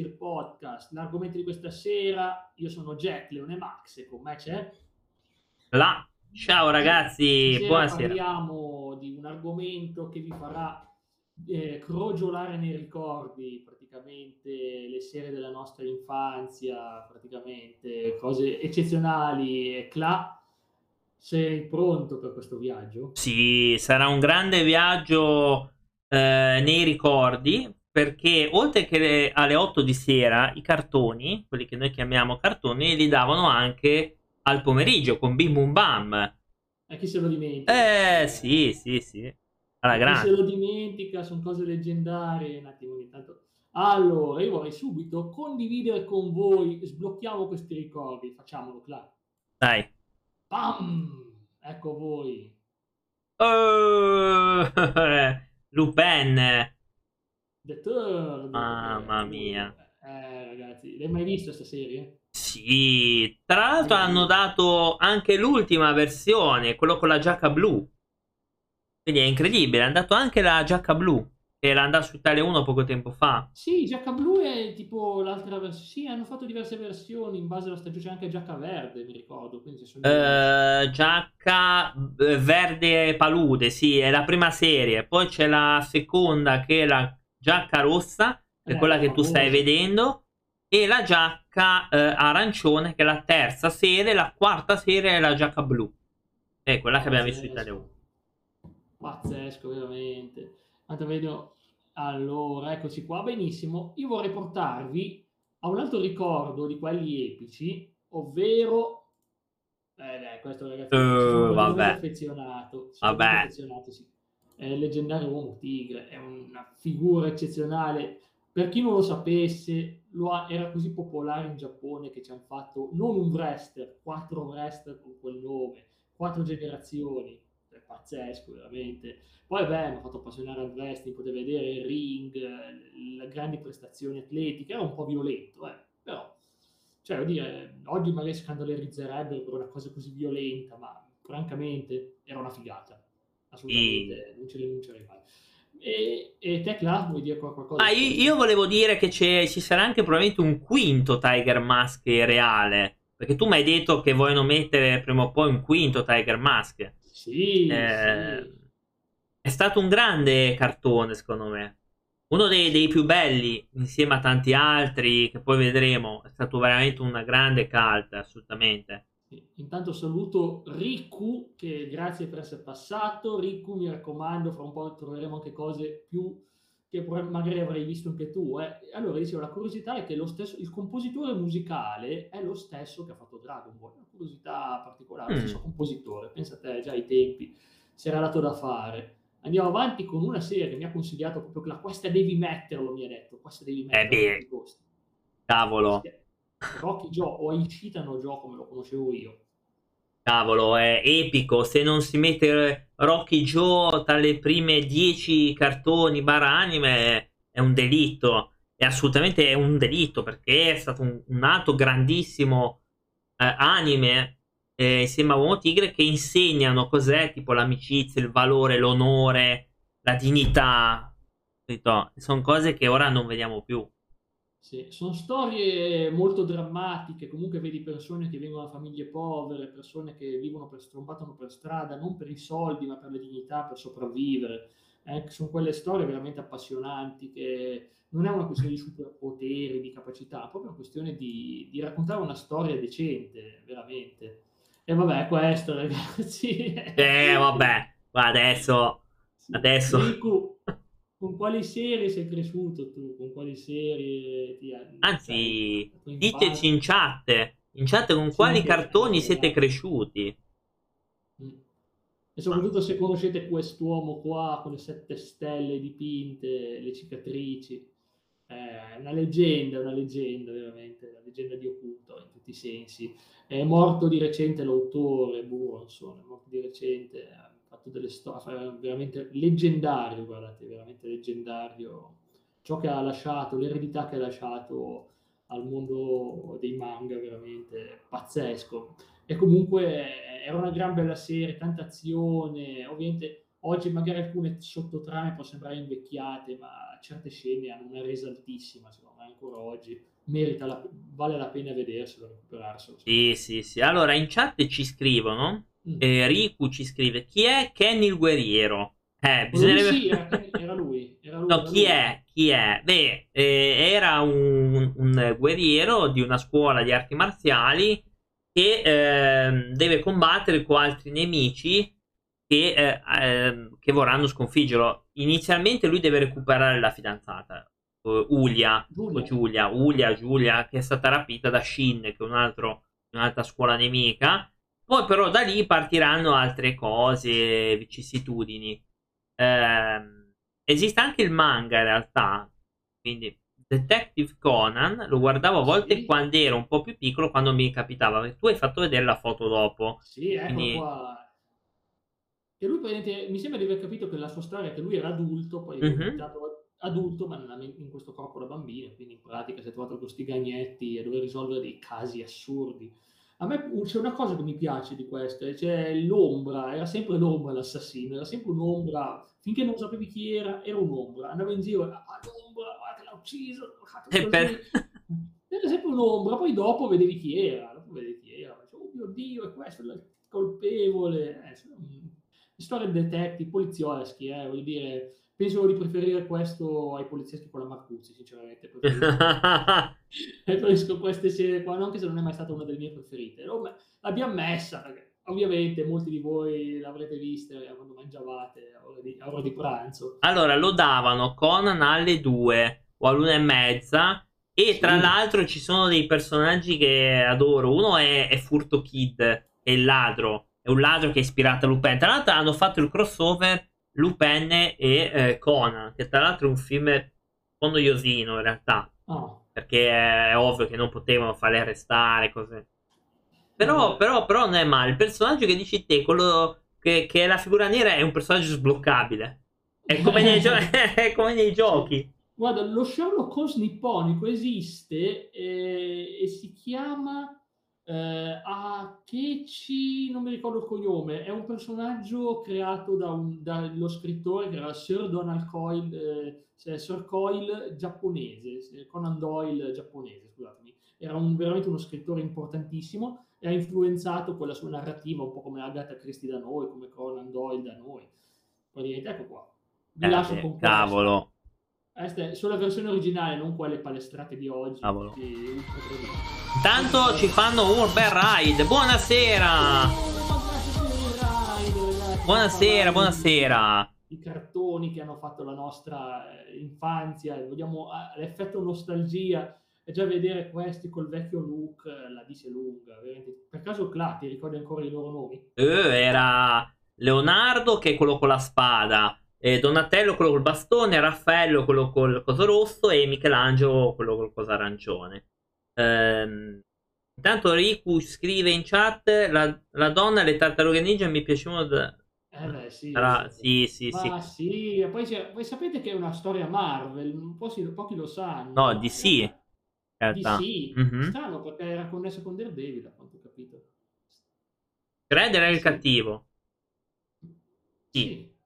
il podcast. L'argomento di questa sera, io sono Jack, Leone Max e con me c'è... La. Ciao ragazzi, Stasera buonasera. Parliamo di un argomento che vi farà eh, crogiolare nei ricordi, praticamente le serie della nostra infanzia, praticamente cose eccezionali. E Cla, sei pronto per questo viaggio? Sì, sarà un grande viaggio eh, nei ricordi perché oltre che le- alle 8 di sera i cartoni, quelli che noi chiamiamo cartoni, li davano anche al pomeriggio con Bim Bum Bam. E chi se lo dimentica? Eh sì, sì, sì. Alla Chi se grande. lo dimentica, sono cose leggendarie. Un attimo, ogni tanto. Allora, io vorrei subito condividere con voi, sblocchiamo questi ricordi, facciamolo, Cla. Dai. Pam! Ecco voi. Oh, Lupin. The Third. Mamma mia. Eh, ragazzi, l'hai mai vista questa serie? Sì, tra l'altro hanno dato anche l'ultima versione, quello con la giacca blu. Quindi è incredibile, hanno dato anche la giacca blu, che era andata su Italia 1 poco tempo fa. Sì, Giacca Blu è tipo l'altra versione. Sì, hanno fatto diverse versioni in base alla stagione. C'è anche Giacca Verde, mi ricordo. Eh, giacca eh, verde palude, sì, è la prima serie. Poi c'è la seconda che è la giacca rossa, che è Eh, quella che tu stai vedendo, e la giacca eh, arancione, che è la terza serie. La quarta serie è la giacca blu, è quella che abbiamo visto su Italia 1. Pazzesco, veramente. Tanto vedo. Allora, eccoci qua, benissimo. Io vorrei portarvi a un altro ricordo di quelli epici, ovvero... Eh, dai, questo ragazzi, Eh, sono vabbè. affezionato. Vabbè. affezionato, sì. Il leggendario uomo tigre, è una figura eccezionale. Per chi non lo sapesse, lo ha- era così popolare in Giappone che ci hanno fatto non un wrestler, quattro wrestler con quel nome, quattro generazioni. È pazzesco, veramente. Poi, beh, mi ha fatto appassionare al wrestling, potete vedere il ring, eh, le grandi prestazioni atletiche, era un po' violento, eh, però, cioè, dire, oggi magari scandalerizzerebbero per una cosa così violenta, ma francamente era una figata, assolutamente, non ce rinuncerei mai. E, e te, Cla, vuoi dire qual- qualcosa? Ah, io, io volevo dire che c'è- ci sarà anche probabilmente un quinto Tiger Mask reale. Perché tu mi hai detto che vogliono mettere prima o poi un quinto Tiger Mask. Sì, Eh, sì. È stato un grande cartone, secondo me. Uno dei, dei più belli, insieme a tanti altri che poi vedremo. È stato veramente una grande cult, assolutamente. Intanto saluto Riku, che grazie per essere passato. Riku, mi raccomando, fra un po' troveremo anche cose più che magari avrai visto anche tu. eh. Allora, dicevo, la curiosità è che lo stesso, il compositore musicale è lo stesso che ha fatto Dragon Ball. Una curiosità particolare, lo Mm. stesso compositore. Pensa a te, già ai tempi si era dato da fare. Andiamo avanti con una serie che mi ha consigliato proprio che la questa devi metterlo, mi ha detto. Questa devi metterlo. beh. a tutti i costi. Cavolo, Rocky Joe o Aishitano Joe come lo conoscevo io. cavolo, è epico. Se non si mette Rocky Joe tra le prime 10 cartoni barra anime, è un delitto. È assolutamente un delitto perché è stato un, un altro grandissimo eh, anime eh, insieme a Uomo Tigre che insegnano cos'è tipo l'amicizia, il valore, l'onore, la dignità. Sono cose che ora non vediamo più. Sì, sono storie molto drammatiche, comunque vedi persone che vengono da famiglie povere, persone che vivono per strombatono per strada, non per i soldi, ma per la dignità, per sopravvivere. Eh, sono quelle storie veramente appassionanti che non è una questione di superpoteri, di capacità, è proprio una questione di, di raccontare una storia decente, veramente. E vabbè, questo ragazzi. Eh, vabbè, ma adesso, adesso. Riku, con quali serie sei cresciuto tu? Con quali serie ti. Anzi, la tua diteci in chat, in chat con Sì, quali cartoni siete cresciuti. Mm. E soprattutto se conoscete quest'uomo qua con le sette stelle dipinte, le cicatrici. È una leggenda, una leggenda veramente, una leggenda di occulto in tutti i sensi. È morto di recente l'autore, Buronson, è morto di recente, fatto delle storie veramente leggendario, guardate, veramente leggendario. Ciò che ha lasciato, l'eredità che ha lasciato al mondo dei manga, veramente pazzesco. E comunque era una gran bella serie, tanta azione, ovviamente oggi magari alcune sottotrame possono sembrare invecchiate, ma certe scene hanno una resa altissima, secondo me. ancora oggi merita la, vale la pena vederselo, recuperarselo. Sì, sì, sì. Allora, in chat ci scrivono. Eh, Riku ci scrive, chi è Kenny il guerriero? Eh, bisognerebbe... Sì, era, lui, era lui. No, era chi lui. è? Chi è? Beh, eh, era un, un, guerriero di una scuola di arti marziali che eh, deve combattere con altri nemici che, eh, ehm, che vorranno sconfiggerlo. Inizialmente lui deve recuperare la fidanzata, uh, Ulia, Giulia. Giulia, Ulia, Giulia, che è stata rapita da Shin, che è un altro, un'altra scuola nemica. Poi però da lì partiranno altre cose, vicissitudini. Eh, esiste anche il manga in realtà, quindi Detective Conan lo guardavo a volte sì. quando ero un po' più piccolo, quando mi capitava. Tu hai fatto vedere la foto dopo. Sì, ecco quindi... qua. E lui mi sembra di aver capito che la sua storia è che lui era adulto, poi è diventato adulto, ma in questo corpo da bambino, quindi in pratica si è trovato con questi gagnetti a dover risolvere dei casi assurdi. A me c'è una cosa che mi piace di questo, c'è l'ombra, era sempre l'ombra l'assassino, era sempre un'ombra, finché non sapevi chi era, era un'ombra, andava in giro, ah, l'ombra, guarda l'ha ucciso, per... era sempre un'ombra, poi dopo vedevi chi era, dopo vedevi chi era, oh mio Dio, è questo il colpevole, eh, storie detective, polizieschi, eh, voglio dire, penso di preferire questo ai polizieschi con la Marcuzzi, sinceramente. Preferisco, preferisco queste serie qua, anche se non è mai stata una delle mie preferite. L'abbiamo messa, perché ovviamente molti di voi l'avrete vista quando mangiavate a ora, di, a ora di pranzo. Allora, lo davano Conan alle 2 o all'una e mezza. E sì. tra l'altro ci sono dei personaggi che adoro. Uno è, è Furto Kid, è il ladro. È un ladro che è ispirato a Lupin. Tra l'altro hanno fatto il crossover Lupin e eh, Conan, che tra l'altro è un film un po' noiosino in realtà, oh. perché è ovvio che non potevano farle arrestare, così. Però, però, però non è male. Il personaggio che dici te, quello che, che, è la figura nera, è un personaggio sbloccabile. È come nei, gio- è come nei giochi. Guarda, lo Sherlock Holmes nipponico esiste e, e si chiama eh, Akechi, non mi ricordo il cognome, è un personaggio creato da un, dallo scrittore che era Sir Donald Coyle, eh, Sir Coyle giapponese, Conan Doyle giapponese, scusatemi. Era un, veramente uno scrittore importantissimo e ha influenzato quella sua narrativa, un po' come Agatha Christie da noi, come Conan Doyle da noi. Praticamente, ecco qua. Vi eh, lascio con Cavolo. Sulla versione originale, non quelle palestrate di oggi. Cavolo. Intanto ci fanno Urban Ride. Buonasera. Buonasera, buonasera. I cartoni che hanno fatto la nostra eh, infanzia, vogliamo ah, l'effetto nostalgia e già vedere questi col vecchio look eh, la dice lunga. Veramente. Per caso Cla, ti ricordi ancora i loro nomi? Eh, era Leonardo che è quello con la spada eh, Donatello quello col bastone, Raffaello quello col coso rosso e Michelangelo quello col coso arancione. Ehm, intanto Riku scrive in chat la, la donna e le tartarughe ninja mi piacevano da... Eh beh, sì, Sarà... sì, sì, sì. Ma sì, Poi, poi, sapete che è una storia Marvel, pochi, pochi lo sanno. No, di sì. Di sì, mm-hmm. strano perché era connesso con Daredevil, a quanto ho capito. Shredder era il cattivo. Sì. sì.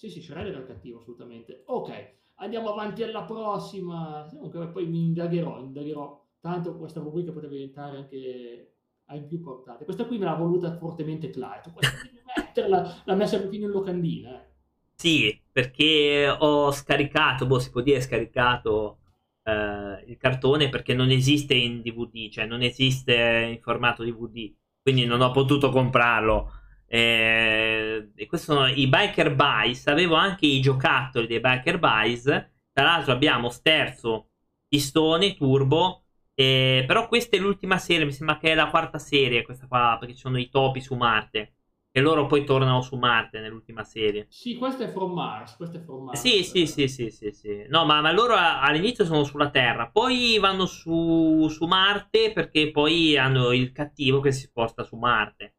Sì, sì, Shredder era cattivo, assolutamente. Ok, andiamo avanti alla prossima. Poi mi indagherò, indagherò. Tanto questa rubrica potrebbe diventare anche ai più portate. Questa qui me l'ha voluta fortemente Clyde. metterla, l'ha messa fino in locandina. Eh. Sì, perché ho scaricato, boh, si può dire scaricato eh, il cartone perché non esiste in DVD, cioè non esiste in formato DVD, quindi non ho potuto comprarlo. Eh, e questi sono i Biker Buys. Avevo anche i giocattoli dei Biker Buys. Tra l'altro abbiamo sterzo, pistone, turbo. Eh, però questa è l'ultima serie, mi sembra che è la quarta serie, questa qua, perché ci sono i topi su Marte. E loro poi tornano su Marte nell'ultima serie. Sì, questo è From Mars. Questo è From Mars. Sì, sì, sì, sì, sì, sì. No, ma, ma loro all'inizio sono sulla Terra, poi vanno su, su Marte perché poi hanno il cattivo che si sposta su Marte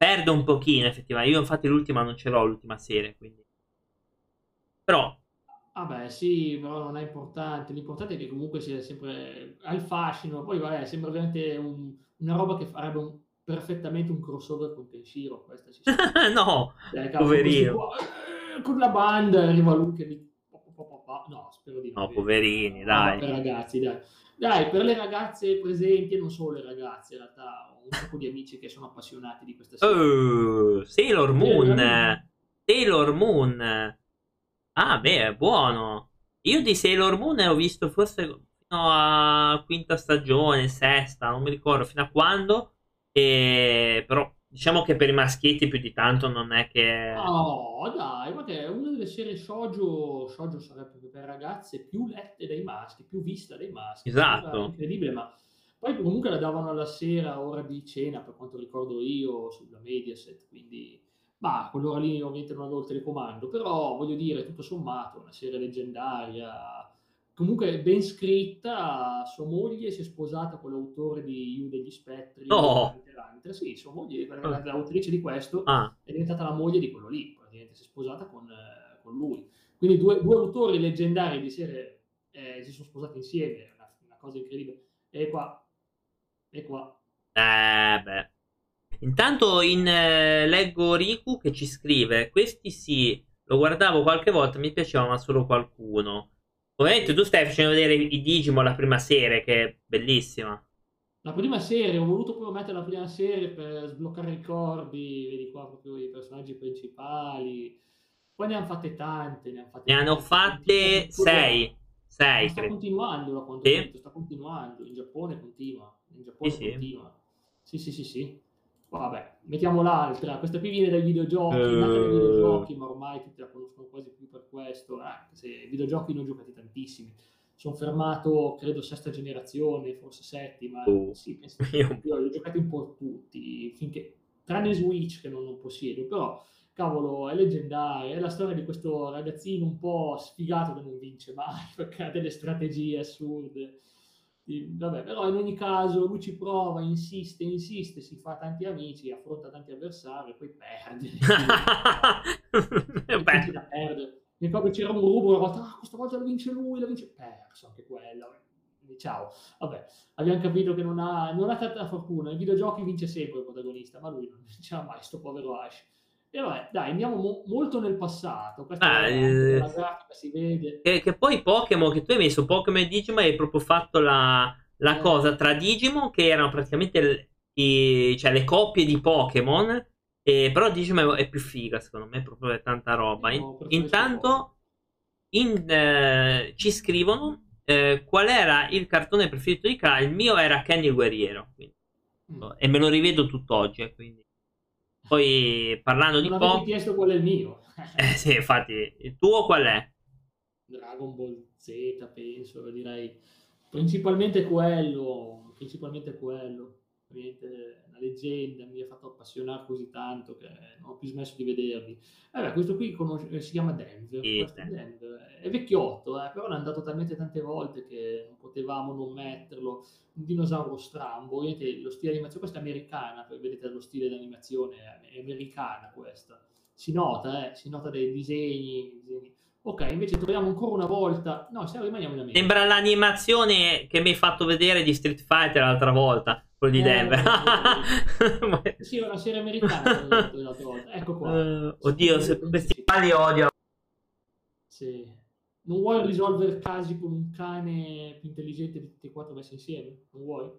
perde un pochino effettivamente. Io infatti l'ultima non ce l'ho, l'ultima serie, quindi. Però... Vabbè, sì, però non è importante. L'importante è che comunque sia sempre al fascino. Poi, vabbè, sembra veramente un, una roba che farebbe un, perfettamente un crossover con Kenshiro. Questa ci no, cioè, poverino. Eh, con la banda arriva lui che papà. No, spero di no. No, poverini, dai. ragazzi, dai. Dai, per le ragazze presenti, e non solo le ragazze, in realtà ho un sacco di amici che sono appassionati di questa serie. Uh, Sailor Moon. Sailor Moon. Ah, beh, è buono. Io di Sailor Moon ho visto forse fino a quinta stagione, sesta, non mi ricordo fino a quando. E... Però diciamo che per i maschietti più di tanto non è che... No, dai, che è una delle serie shoujo, shoujo sarebbe per ragazze più lette dai maschi, più vista dai maschi. Esatto. Incredibile, ma poi comunque la davano alla sera, ora di cena, per quanto ricordo io, sulla Mediaset, quindi... Ma quell'ora lì ovviamente non avevo il telecomando, però voglio dire, tutto sommato, una serie leggendaria, comunque ben scritta, sua moglie si è sposata con l'autore di You degli Spettri, No. Sì, sua moglie, Ah. l'autrice di questo, Ah, è diventata la moglie di quello lì, praticamente si è sposata con, eh, con lui. Quindi due, due autori leggendari di serie eh, si sono sposati insieme, è una, una cosa incredibile. E qua, e qua. eh, beh. Intanto in, eh, leggo Riku che ci scrive: Questi sì, lo guardavo qualche volta, mi piaceva, ma solo qualcuno. Ovviamente tu stai facendo vedere i Digimon la prima serie, che è bellissima. La prima serie, ho voluto proprio mettere la prima serie per sbloccare ricordi, vedi qua proprio i personaggi principali. Poi ne hanno fatte tante, ne hanno fatte Ne hanno fatte sei. Sei, sta credo. continuando da quanto Sì. detto, sta continuando. In Giappone continua. In Giappone sì. continua. Sì, sì, sì, sì. Vabbè, mettiamo l'altra. Questa qui viene dai videogiochi, Eh. è nata dai videogiochi, ma ormai tutti la conoscono quasi più per questo. Anche se i videogiochi ne ho giocati tantissimi. Sono fermato, credo, sesta generazione, forse settima. Oh. Sì, penso Io- io li ho giocati un po' tutti, finché, tranne Switch che non, non possiedo, però cavolo, è leggendaria, è la storia di questo ragazzino un po' sfigato che non vince mai, perché ha delle strategie assurde. Vabbè, però in ogni caso lui ci prova, insiste, insiste, si fa tanti amici, affronta tanti avversari, poi perde. Perdere. Mi ricordo c'era un rubro una volta, ah, questa volta la vince lui, la vince, perso anche quella. Ciao, vabbè, abbiamo capito che non ha, non ha tanta fortuna. Nei videogiochi vince sempre il protagonista, ma lui non vinceva mai, sto povero Ash. E vabbè, dai, andiamo mo- molto nel passato. Questa Ah, è eh, la grafica, si vede. che, che poi Pokémon, che tu hai messo Pokémon e Digimon, hai proprio fatto la, la Eh. cosa tra Digimon, che erano praticamente l- i- cioè, le coppie di Pokémon, e, però Digimon è più figa, secondo me, proprio è tanta roba. In- intanto in, eh, ci scrivono eh, qual era il cartone preferito di Kra, il mio era Kenny il Guerriero, quindi- Mm. e me lo rivedo tutt'oggi, eh, quindi. Poi parlando di Non avevi Pokémon, chiesto qual è il mio. eh, sì, infatti, il tuo qual è? Dragon Ball Z, penso, direi principalmente quello, principalmente quello, veramente una leggenda, mi ha fatto appassionare così tanto che non ho più smesso di vederli. Eh beh, questo qui conosce- eh, si chiama Denver, Sì, è. Denver. è vecchiotto, eh, però l'hanno dato talmente tante volte che non potevamo non metterlo. Un dinosauro strambo, ovviamente lo stile di animazione, questa è americana, vedete lo stile di animazione, è americana questa. Si nota, eh, si nota dai disegni, disegni. Ok, invece troviamo ancora una volta. No, stiamo rimaniamo in America. Sembra l'animazione che mi hai fatto vedere di Street Fighter l'altra volta, quello di Eh, Denver. Sì, è una serie americana. l'altra volta. Ecco qua. Eh, oddio, se questi pali odio. Sì. Non vuoi risolvere casi con un cane più intelligente di tutti e quattro messi insieme? Non vuoi?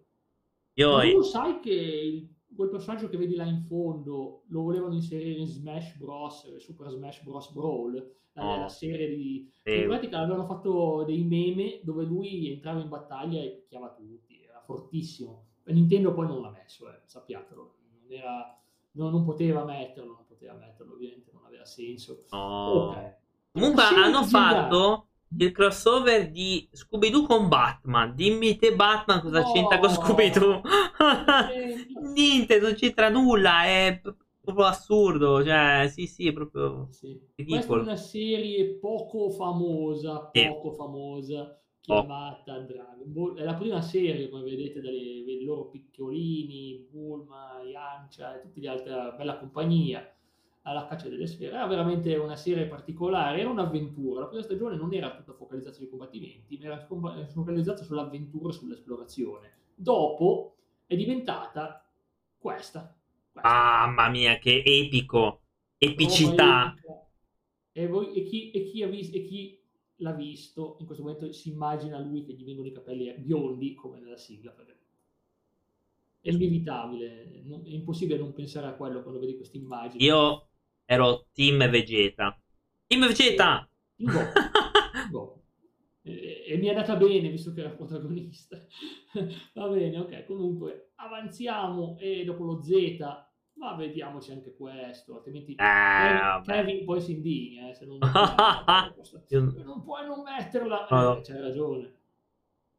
Io, tu lo sai che il- quel personaggio che vedi là in fondo lo volevano inserire in Smash Bros. eh, Super Smash Bros. Brawl, la, No. la serie di... eh, In pratica avevano fatto dei meme dove lui entrava in battaglia e picchiava tutti, era fortissimo. Nintendo poi non l'ha messo, eh, sappiatelo, non, era, non, non poteva metterlo, non poteva metterlo, ovviamente non aveva senso. no. Ok. Comunque Sì, hanno fatto il crossover di Scooby-Doo con Batman. Dimmi te Batman cosa No. c'entra con Scooby-Doo? Niente, non c'entra nulla, è proprio assurdo. Cioè, sì, sì, è proprio Sì. Ridicolo. Questa è una serie poco famosa, Sì. poco famosa, chiamata Dragon Ball. È la prima serie, come vedete, dalle vedi loro piccolini, Bulma, Yancia e tutti gli altri, bella compagnia, alla caccia delle sfere. Era veramente una serie particolare, era un'avventura. La prima stagione non era tutta focalizzata sui combattimenti, ma era focalizzata sull'avventura e sull'esplorazione. Dopo è diventata questa. questa. Mamma mia, che epico! Epicità! E, voi- e chi, e chi ha visto, e chi l'ha visto, in questo momento si immagina lui che gli vengono i capelli biondi come nella sigla, perché è inevitabile, non, è impossibile non pensare a quello quando vedi queste immagini. Io ero team Vegeta. Team Vegeta! Go. Go. E, e, mi è andata bene visto che era protagonista. Va bene, ok. Comunque avanziamo e dopo lo Z, ma vediamoci anche questo, altrimenti eh, Kevin poi si indigna. Eh, se non, non puoi non metterla. Eh, c'hai ragione.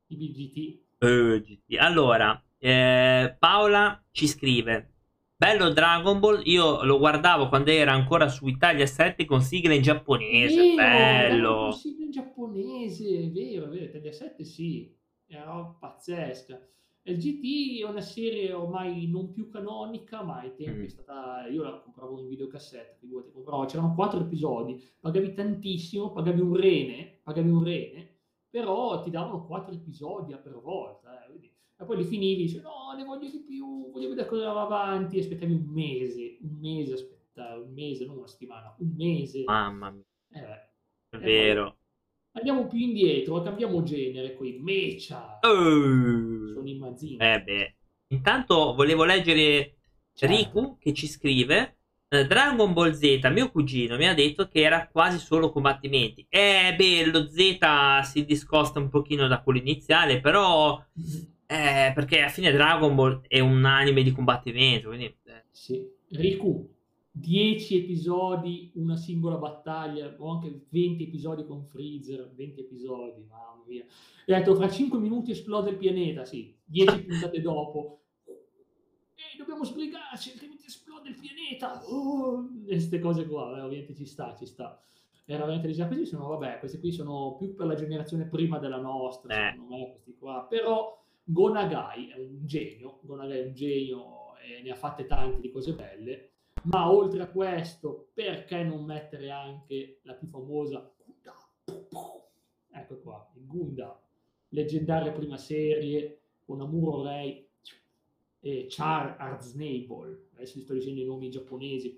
I BGT. Uh, allora, eh, Paola ci scrive Bello Dragon Ball, io lo guardavo quando era ancora su Italia 7 con sigla in giapponese, bello. Con sigla in giapponese, vero, vero, Italia 7 sì, era pazzesca. Il GT è una serie ormai non più canonica, ma ai tempi mm. è stata. Io la compravo in videocassetta, figurati, compravo. C'erano quattro episodi, pagavi tantissimo, pagavi un rene, pagavi un rene, però ti davano quattro episodi per volta. Eh, e poi li finivi, dici no, ne voglio di più, voglio vedere cosa va avanti, aspettavi un mese, un mese aspettare, un mese, non una settimana, un mese. Mamma mia. Eh, è vero. Andiamo più indietro, cambiamo genere qui, Mecha. Uh, sono i mazzini. Eh beh. Intanto volevo leggere certo. Riku che ci scrive eh, Dragon Ball Z, mio cugino mi ha detto che era quasi solo combattimenti. Eh beh, lo Z si discosta un pochino da quello iniziale, però. Eh, perché alla fine Dragon Ball è un anime di combattimento. Quindi, eh. Sì. Riku, 10 episodi, una singola battaglia, o anche 20 episodi con Freezer, 20 episodi, mamma mia. E ha detto, fra 5 minuti esplode il pianeta, sì, 10 puntate dopo. E dobbiamo sbrigarci, altrimenti esplode il pianeta. Oh, queste cose qua, eh, ovviamente ci sta, ci sta. Era veramente già così, sono, vabbè, questi qui sono più per la generazione prima della nostra, eh. secondo me, questi qua. Però Gonagai è un genio, Gonagai è un genio e ne ha fatte tante di cose belle, ma oltre a questo, perché non mettere anche la più famosa Ecco qua, il Gunda, leggendaria prima serie con Amuro Rei e Char Arznable. Adesso vi sto dicendo i nomi giapponesi,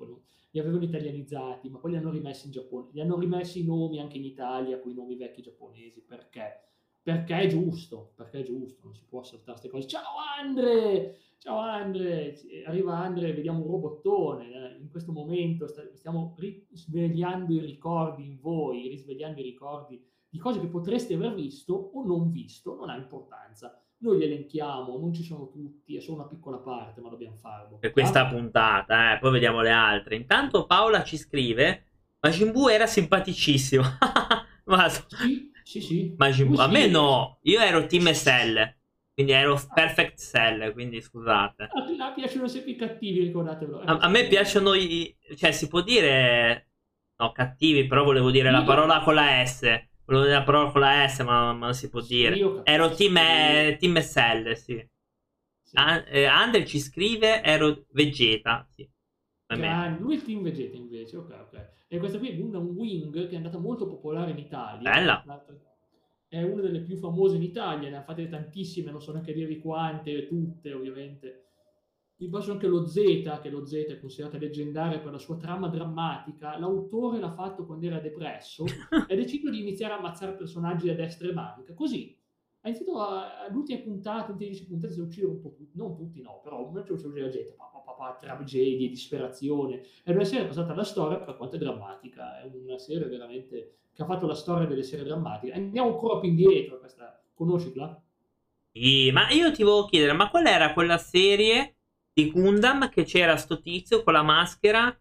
li avevano italianizzati, ma poi li hanno rimessi in Giappone. Li hanno rimessi i nomi anche in Italia con i nomi vecchi giapponesi, perché? Perché è giusto, perché è giusto, non si può saltare queste cose. Ciao Andre, ciao Andre, arriva Andre, vediamo un robottone, eh. in questo momento stiamo risvegliando i ricordi in voi, risvegliando i ricordi di cose che potreste aver visto o non visto, non ha importanza. Noi li elenchiamo, non ci sono tutti, è solo una piccola parte, ma dobbiamo farlo. Per questa puntata, eh, poi vediamo le altre. Intanto Paola ci scrive, Majin Buu era simpaticissimo. ma... Sì sì, sì. Majin. A me no, io ero Team Cell. Quindi ero Perfect Cell, quindi scusate. A, me piacciono sempre i cattivi, ricordatelo. A, a, me piacciono i... Cioè, si può dire... No, cattivi, però volevo dire la parola con la S. Volevo dire la parola con la S, ma, ma non si può dire. Ero Team, eh, team Cell, sì. sì. An- eh, Andre ci scrive, ero Vegeta, sì. Gran... Lui è il Team Vegeta invece, ok, ok. E questa qui è Gundam Wing che è andata molto popolare in Italia. Bella. È una delle più famose in Italia, ne ha fatte tantissime, non so neanche dirvi quante, tutte ovviamente. Vi bacio anche lo Z, che lo Z è considerato leggendario per la sua trama drammatica. L'autore l'ha fatto quando era depresso e ha deciso di iniziare a ammazzare personaggi a destra e manca. Così ha iniziato all'ultima puntata, in 10 puntate, si uccidere un po' tutti, non tutti no, però un ci uccide la gente papà, tragedie, disperazione. È una serie passata alla storia per quanto è drammatica, è una serie veramente che ha fatto la storia delle serie drammatiche. Andiamo ancora più indietro, questa, conoscitela? Sì, ma io ti volevo chiedere, ma qual era quella serie di Gundam che c'era sto tizio con la maschera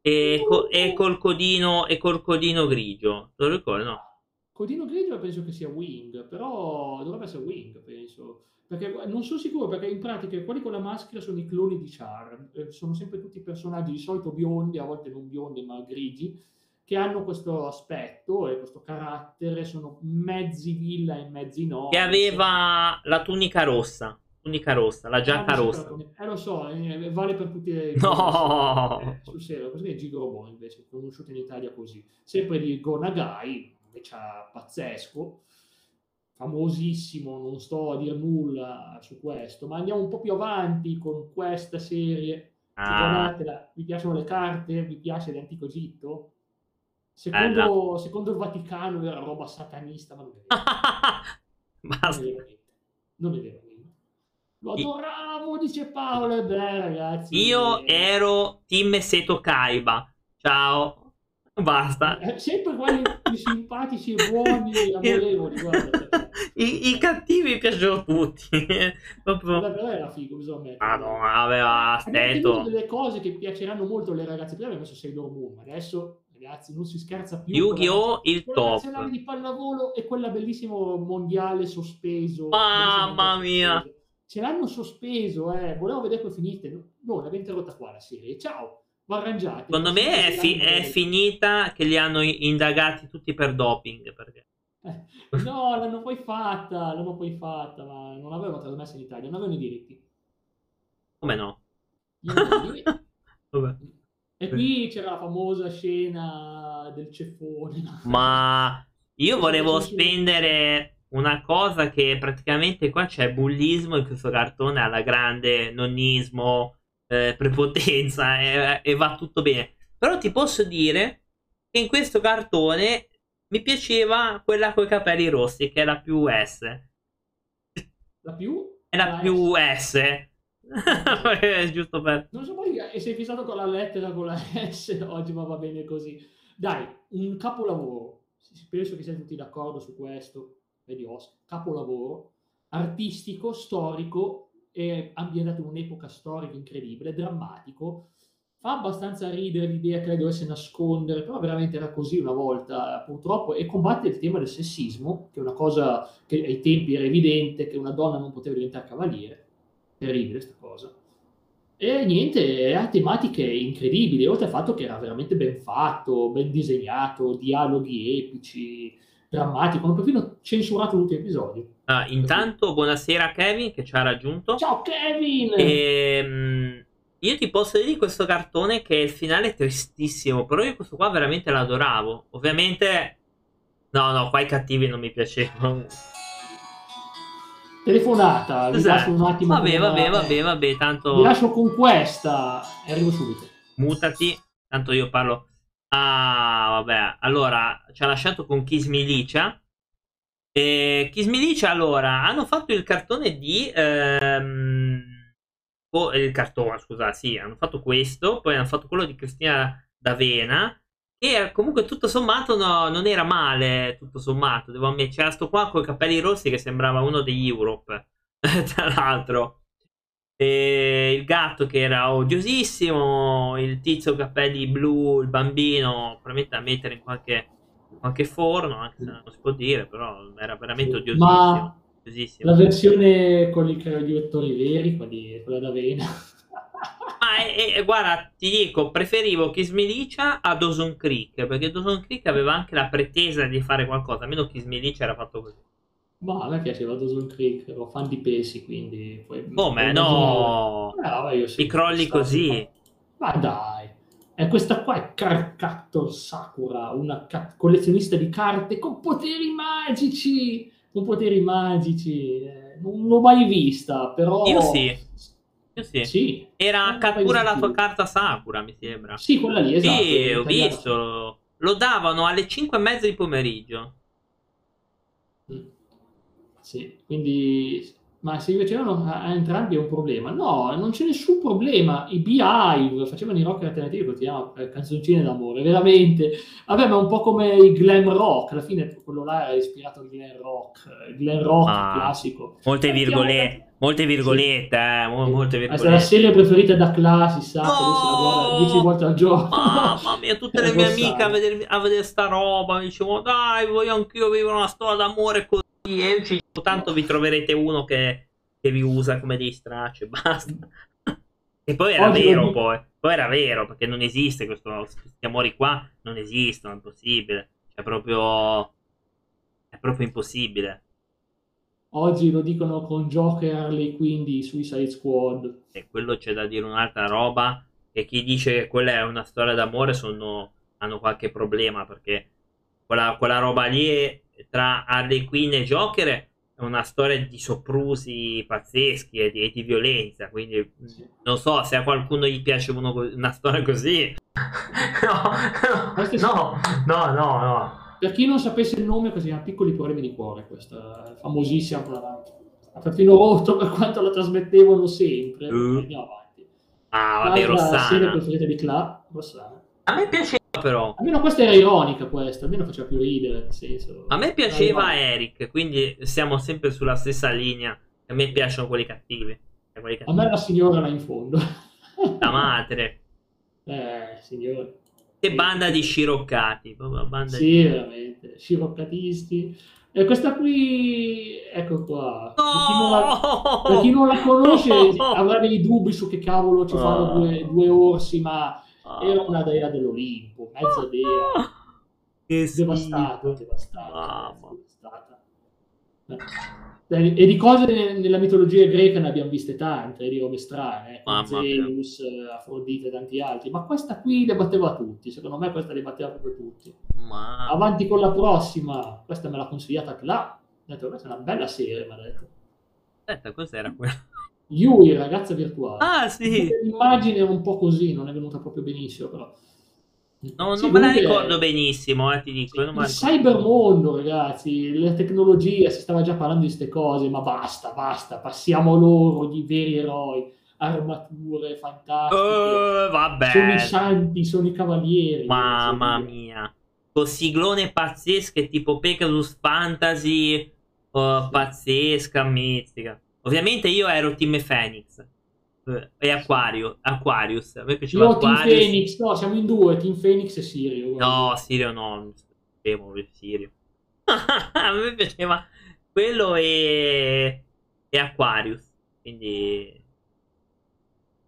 e, co- e col, codino, e col codino grigio? Lo ricordo, no? Codino grigio penso che sia Wing, però dovrebbe essere Wing, penso. Perché non sono sicuro, perché in pratica quelli con la maschera sono i cloni di Char, eh, sono sempre tutti personaggi di solito biondi, a volte non biondi ma grigi, che hanno questo aspetto e questo carattere, sono mezzi villa e mezzi no. Che aveva la tunica rossa, tunica rossa, la giacca ah, rossa. Eh lo so, eh, vale per tutti i... No! Eh, sul serio, così è Gigrobon invece, conosciuto in Italia così. Sempre di Gonagai, invece pazzesco famosissimo, non sto a dire nulla su questo, ma andiamo un po' più avanti con questa serie. Ah. Vi piacciono le carte? Vi piace l'antico Egitto? Secondo, secondo, il Vaticano era roba satanista, ma non è vero. Basta. Non è vero. Non è vero. Lo adoravo, dice Paolo. E beh, ragazzi. Io ero Team Seto Kaiba. Ciao. Basta. Eh, sempre quelli più simpatici e buoni e amorevoli. Guarda. I, I, cattivi piacciono tutti. Proprio... Vabbè, però era figo, bisogna mettere. Ah, no, aveva stetto. delle cose che piaceranno molto alle ragazze. Prima abbiamo messo Sailor Moon, adesso ragazzi non si scherza più. Yu-Gi-Oh! il top. nazionale di pallavolo e quella bellissimo mondiale sospeso. Mamma mia. Sospeso. Ce l'hanno sospeso, eh. Volevo vedere come finite. No, l'abbiamo interrotta qua la serie. Ciao arrangiati. Secondo me è, fi- è, finita che li hanno indagati tutti per doping. Perché... Eh, no, l'hanno poi fatta, l'hanno poi fatta, ma non avevano trasmesso in Italia, non avevano i diritti. Come no? e qui c'era la famosa scena del ceffone. Ma io volevo spendere una cosa che praticamente qua c'è bullismo in questo cartone alla grande nonnismo eh, prepotenza e, e va tutto bene. Però ti posso dire che in questo cartone mi piaceva quella con i capelli rossi, che è la più S. La più? È la, la più S. S. Giusto per... Non so poi e sei fissato con la lettera con la S oggi, ma va bene così. Dai, un capolavoro. Penso che siete tutti d'accordo su questo. Vedi Oscar. Capolavoro. Artistico, storico, è ambientato in un'epoca storica incredibile, drammatico, fa abbastanza ridere l'idea che lei dovesse nascondere, però veramente era così una volta purtroppo, e combatte il tema del sessismo, che è una cosa che ai tempi era evidente, che una donna non poteva diventare cavaliere, terribile questa cosa. E niente, ha tematiche incredibili, oltre al fatto che era veramente ben fatto, ben disegnato, dialoghi epici, drammatico, hanno perfino censurato l'ultimo episodio. Ah, intanto, buonasera Kevin che ci ha raggiunto. Ciao Kevin! E, um, io ti posso dire di questo cartone che il finale è tristissimo, però io questo qua veramente l'adoravo. Ovviamente, no, no, qua i cattivi non mi piacevano. Telefonata, vi esatto. lascio un attimo. Vabbè, vabbè, vabbè, vabbè, tanto... Vi lascio con questa e arrivo subito. Mutati, tanto io parlo Ah, vabbè. Allora, ci ha lasciato con Kiss Milicia. E Kiss Milicia, allora, hanno fatto il cartone di... Ehm... Oh, il cartone, scusa, sì, hanno fatto questo, poi hanno fatto quello di Cristina D'Avena, che comunque tutto sommato no, non era male, tutto sommato, devo ammettere. C'era sto qua con i capelli rossi che sembrava uno degli Europe, tra l'altro. E il gatto che era odiosissimo, il tizio capelli blu, il bambino, probabilmente da mettere in qualche, qualche forno, anche se non si può dire, però era veramente odiosissimo. Ma odiosissimo. la versione con i direttori veri, quelli, quella d'avena. Ah, e, e, guarda, ti dico, preferivo Kiss Milicia a Dawson Creek, perché Dawson Creek aveva anche la pretesa di fare qualcosa, almeno Kiss Milicia era fatto così. Ma a me piaceva Dawson Creek, ero fan di Pesi, quindi... Poi, Come? No! Eh, io sì, I crolli così? Ma dai! E questa qua è Carcattor Sakura, una ca- collezionista di carte con poteri magici! Con poteri magici! Eh, non l'ho mai vista, però... Io sì. Io sì. sì. Era cattura la tua carta Sakura, mi sembra. Sì, quella lì, esatto. Sì, ho visto. Lo davano alle 5 e mezza di pomeriggio. Sì, quindi ma se facevano a, a entrambi è un problema. No, non c'è nessun problema. I Beehive facevano i rock alternativi, continuiamo eh, canzoncine d'amore, veramente. Vabbè, ma un po' come il glam rock, alla fine quello là era ispirato al glam rock, il glam rock ah, classico. Molte virgolette, molte virgolette, eh, molte virgolette. La serie preferita da classe, sa, no! la guarda 10 volte al giorno. Mamma mia, tutte le mie amiche a vedere, a vedere sta roba, mi dicevano, dai, voglio anch'io vivere una storia d'amore così e ci tanto vi troverete uno che, che vi usa come dei stracci basta. e poi era Oggi vero, poi. poi era vero, perché non esiste questo, questi amori qua, non esistono, è impossibile. Cioè, proprio... è proprio impossibile. Oggi lo dicono con Joker, Harley quindi Suicide Squad. E quello c'è da dire un'altra roba, e chi dice che quella è una storia d'amore sono, hanno qualche problema, perché quella, quella roba lì è, tra Harley Quinn e Joker è una storia di soprusi pazzeschi e di, e di violenza, quindi sì. non so se a qualcuno gli piace uno, una storia così. no, no, no, no, no. Per chi non sapesse il nome, così ha piccoli problemi di cuore, questa famosissima ha perfino rotto per quanto la trasmettevano sempre. Uh. Andiamo avanti. Ah, vabbè, Rossana. La serie preferita di Cla, Rossana. A me piaceva però. Almeno questa era ironica questa, almeno faceva più ridere, nel senso. A me piaceva Eric, quindi siamo sempre sulla stessa linea. A me piacciono quelli cattivi. Quelli cattivi. A me la signora là in fondo. La madre. Eh, signore. Che banda di sciroccati. Banda sì, di... veramente. Sciroccatisti. E questa qui, ecco qua. No! Per, chi la, per, chi non la, conosce avrà dei dubbi su che cavolo ci fanno oh. due, due orsi, ma era una dea dell'Olimpo, mezza dea. Che devastata, devastata, devastata. Eh, e di cose nella mitologia greca ne abbiamo viste tante, di robe strane, eh, Zeus, Afrodite e tanti altri, ma questa qui le batteva tutti, secondo me questa le batteva proprio tutti. Ma... Avanti con la prossima, questa me l'ha consigliata là, ho detto questa è una bella serie, mi ha detto. Aspetta, cos'era quella? Yui, ragazza virtuale. Ah, sì. L'immagine è un po' così, non è venuta proprio benissimo, però. No, sì, non me la ricordo benissimo, eh, ti dico. Sì, il cybermondo, ragazzi, la tecnologia, si stava già parlando di queste cose, ma basta, basta, passiamo loro, gli veri eroi, armature fantastiche. Uh, vabbè. Sono i santi, sono i cavalieri. Mamma mia. Con siglone pazzesche tipo Pegasus Fantasy, sì. pazzesca, mistica. Ovviamente io ero Team Phoenix eh, e Aquario, Aquarius. A me piaceva no, Aquarius. Team Phoenix, no, siamo in due, Team Phoenix e Sirio. Guarda. No, Sirio no, non sapevo Sirio. a me piaceva quello e, e Aquarius, quindi...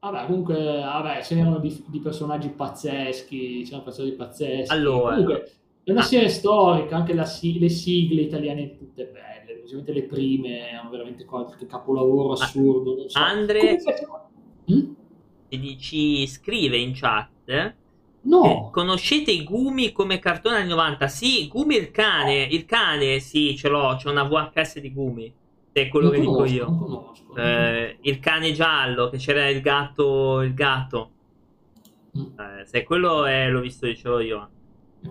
Vabbè, comunque, vabbè, ce n'erano di, di personaggi pazzeschi, c'erano personaggi pazzeschi. Allora... Comunque, è una serie storica, anche la, le sigle italiane tutte belle, specialmente le prime hanno veramente qualche capolavoro assurdo. Non so. Andre hm? ci scrive in chat No. conoscete i Gumi come cartone anni 90? Sì, Gumi il cane, il cane, sì, ce l'ho, c'è una VHS di Gumi. È quello non che conosco, dico io. Conosco, eh, il cane giallo, che c'era il gatto, il gatto. Mm. Eh, se quello è, l'ho visto, dicevo io.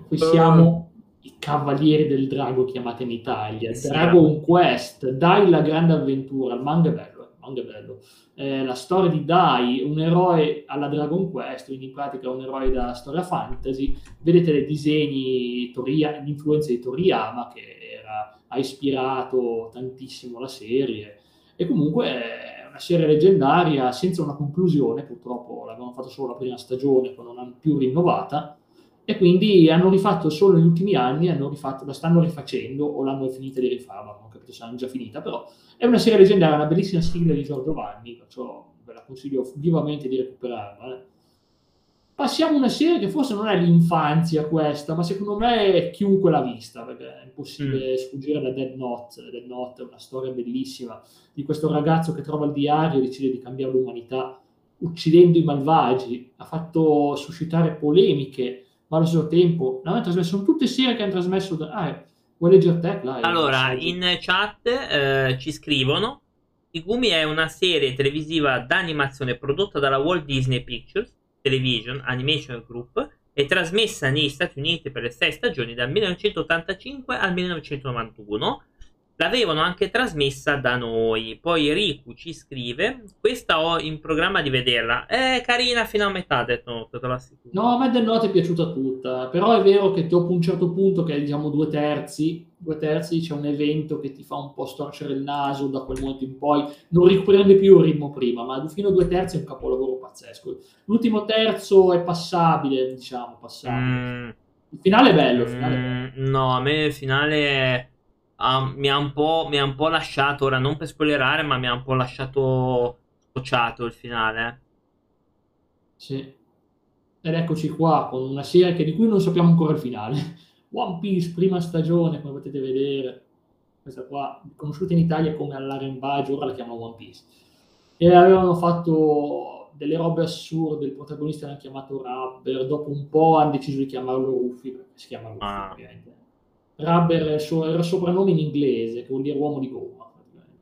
Qui siamo i Cavalieri del Drago chiamate in Italia, sì, Dragon Quest, Dai la grande avventura, il manga è bello, il manga è bello. Eh, la storia di Dai, un eroe alla Dragon Quest, quindi in pratica un eroe da storia fantasy, vedete dei disegni, Toria, l'influenza di Toriyama che era, ha ispirato tantissimo la serie. E comunque è una serie leggendaria senza una conclusione, purtroppo l'abbiamo fatto solo la prima stagione, poi non più rinnovata, e quindi hanno rifatto solo negli ultimi anni, rifatto, la stanno rifacendo o l'hanno finita di rifarla, non capito se l'hanno già finita, però è una serie leggendaria, una bellissima sigla di Giorgio Vanni, perciò ve la consiglio vivamente di recuperarla. Eh. Passiamo a una serie che forse non è l'infanzia questa, ma secondo me chiunque l'ha vista, perché è impossibile mm. sfuggire da Dead Note. Dead Note è una storia bellissima di questo ragazzo che trova il diario e decide di cambiare l'umanità uccidendo i malvagi, ha fatto suscitare polemiche ma allo stesso tempo l'hanno trasmesso, sono tutte serie che hanno trasmesso da... Ah, vuoi leggere te? Là, allora, in chat eh, ci scrivono Igumi è una serie televisiva d'animazione prodotta dalla Walt Disney Pictures Television Animation Group e trasmessa negli Stati Uniti per le sei stagioni dal 1985 al 1991 L'avevano anche trasmessa da noi. Poi Riku ci scrive: Questa ho in programma di vederla. È carina fino a metà. Detto, te la No, a me del Note è piaciuta tutta. Però è vero che dopo un certo punto, che è diciamo due terzi, due terzi c'è un evento che ti fa un po' storcere il naso da quel momento in poi. Non riprende più il ritmo prima, ma fino a due terzi è un capolavoro pazzesco. L'ultimo terzo è passabile, diciamo, passabile. Mm. Il finale è bello. Il finale è bello. Mm, no, a me il finale è uh, mi, ha mi, ha un po', lasciato, ora non per spoilerare, ma mi ha un po' lasciato scocciato il finale. Sì. Ed eccoci qua con una serie che, di cui non sappiamo ancora il finale. One Piece, prima stagione, come potete vedere. Questa qua, conosciuta in Italia come All'Arembaggio, ora la chiamano One Piece. E avevano fatto delle robe assurde, il protagonista l'hanno chiamato Rubber, dopo un po' hanno deciso di chiamarlo Ruffy, perché si chiama Ruffy ah. ovviamente Rubber era soprannome in inglese, che vuol dire uomo di gomma.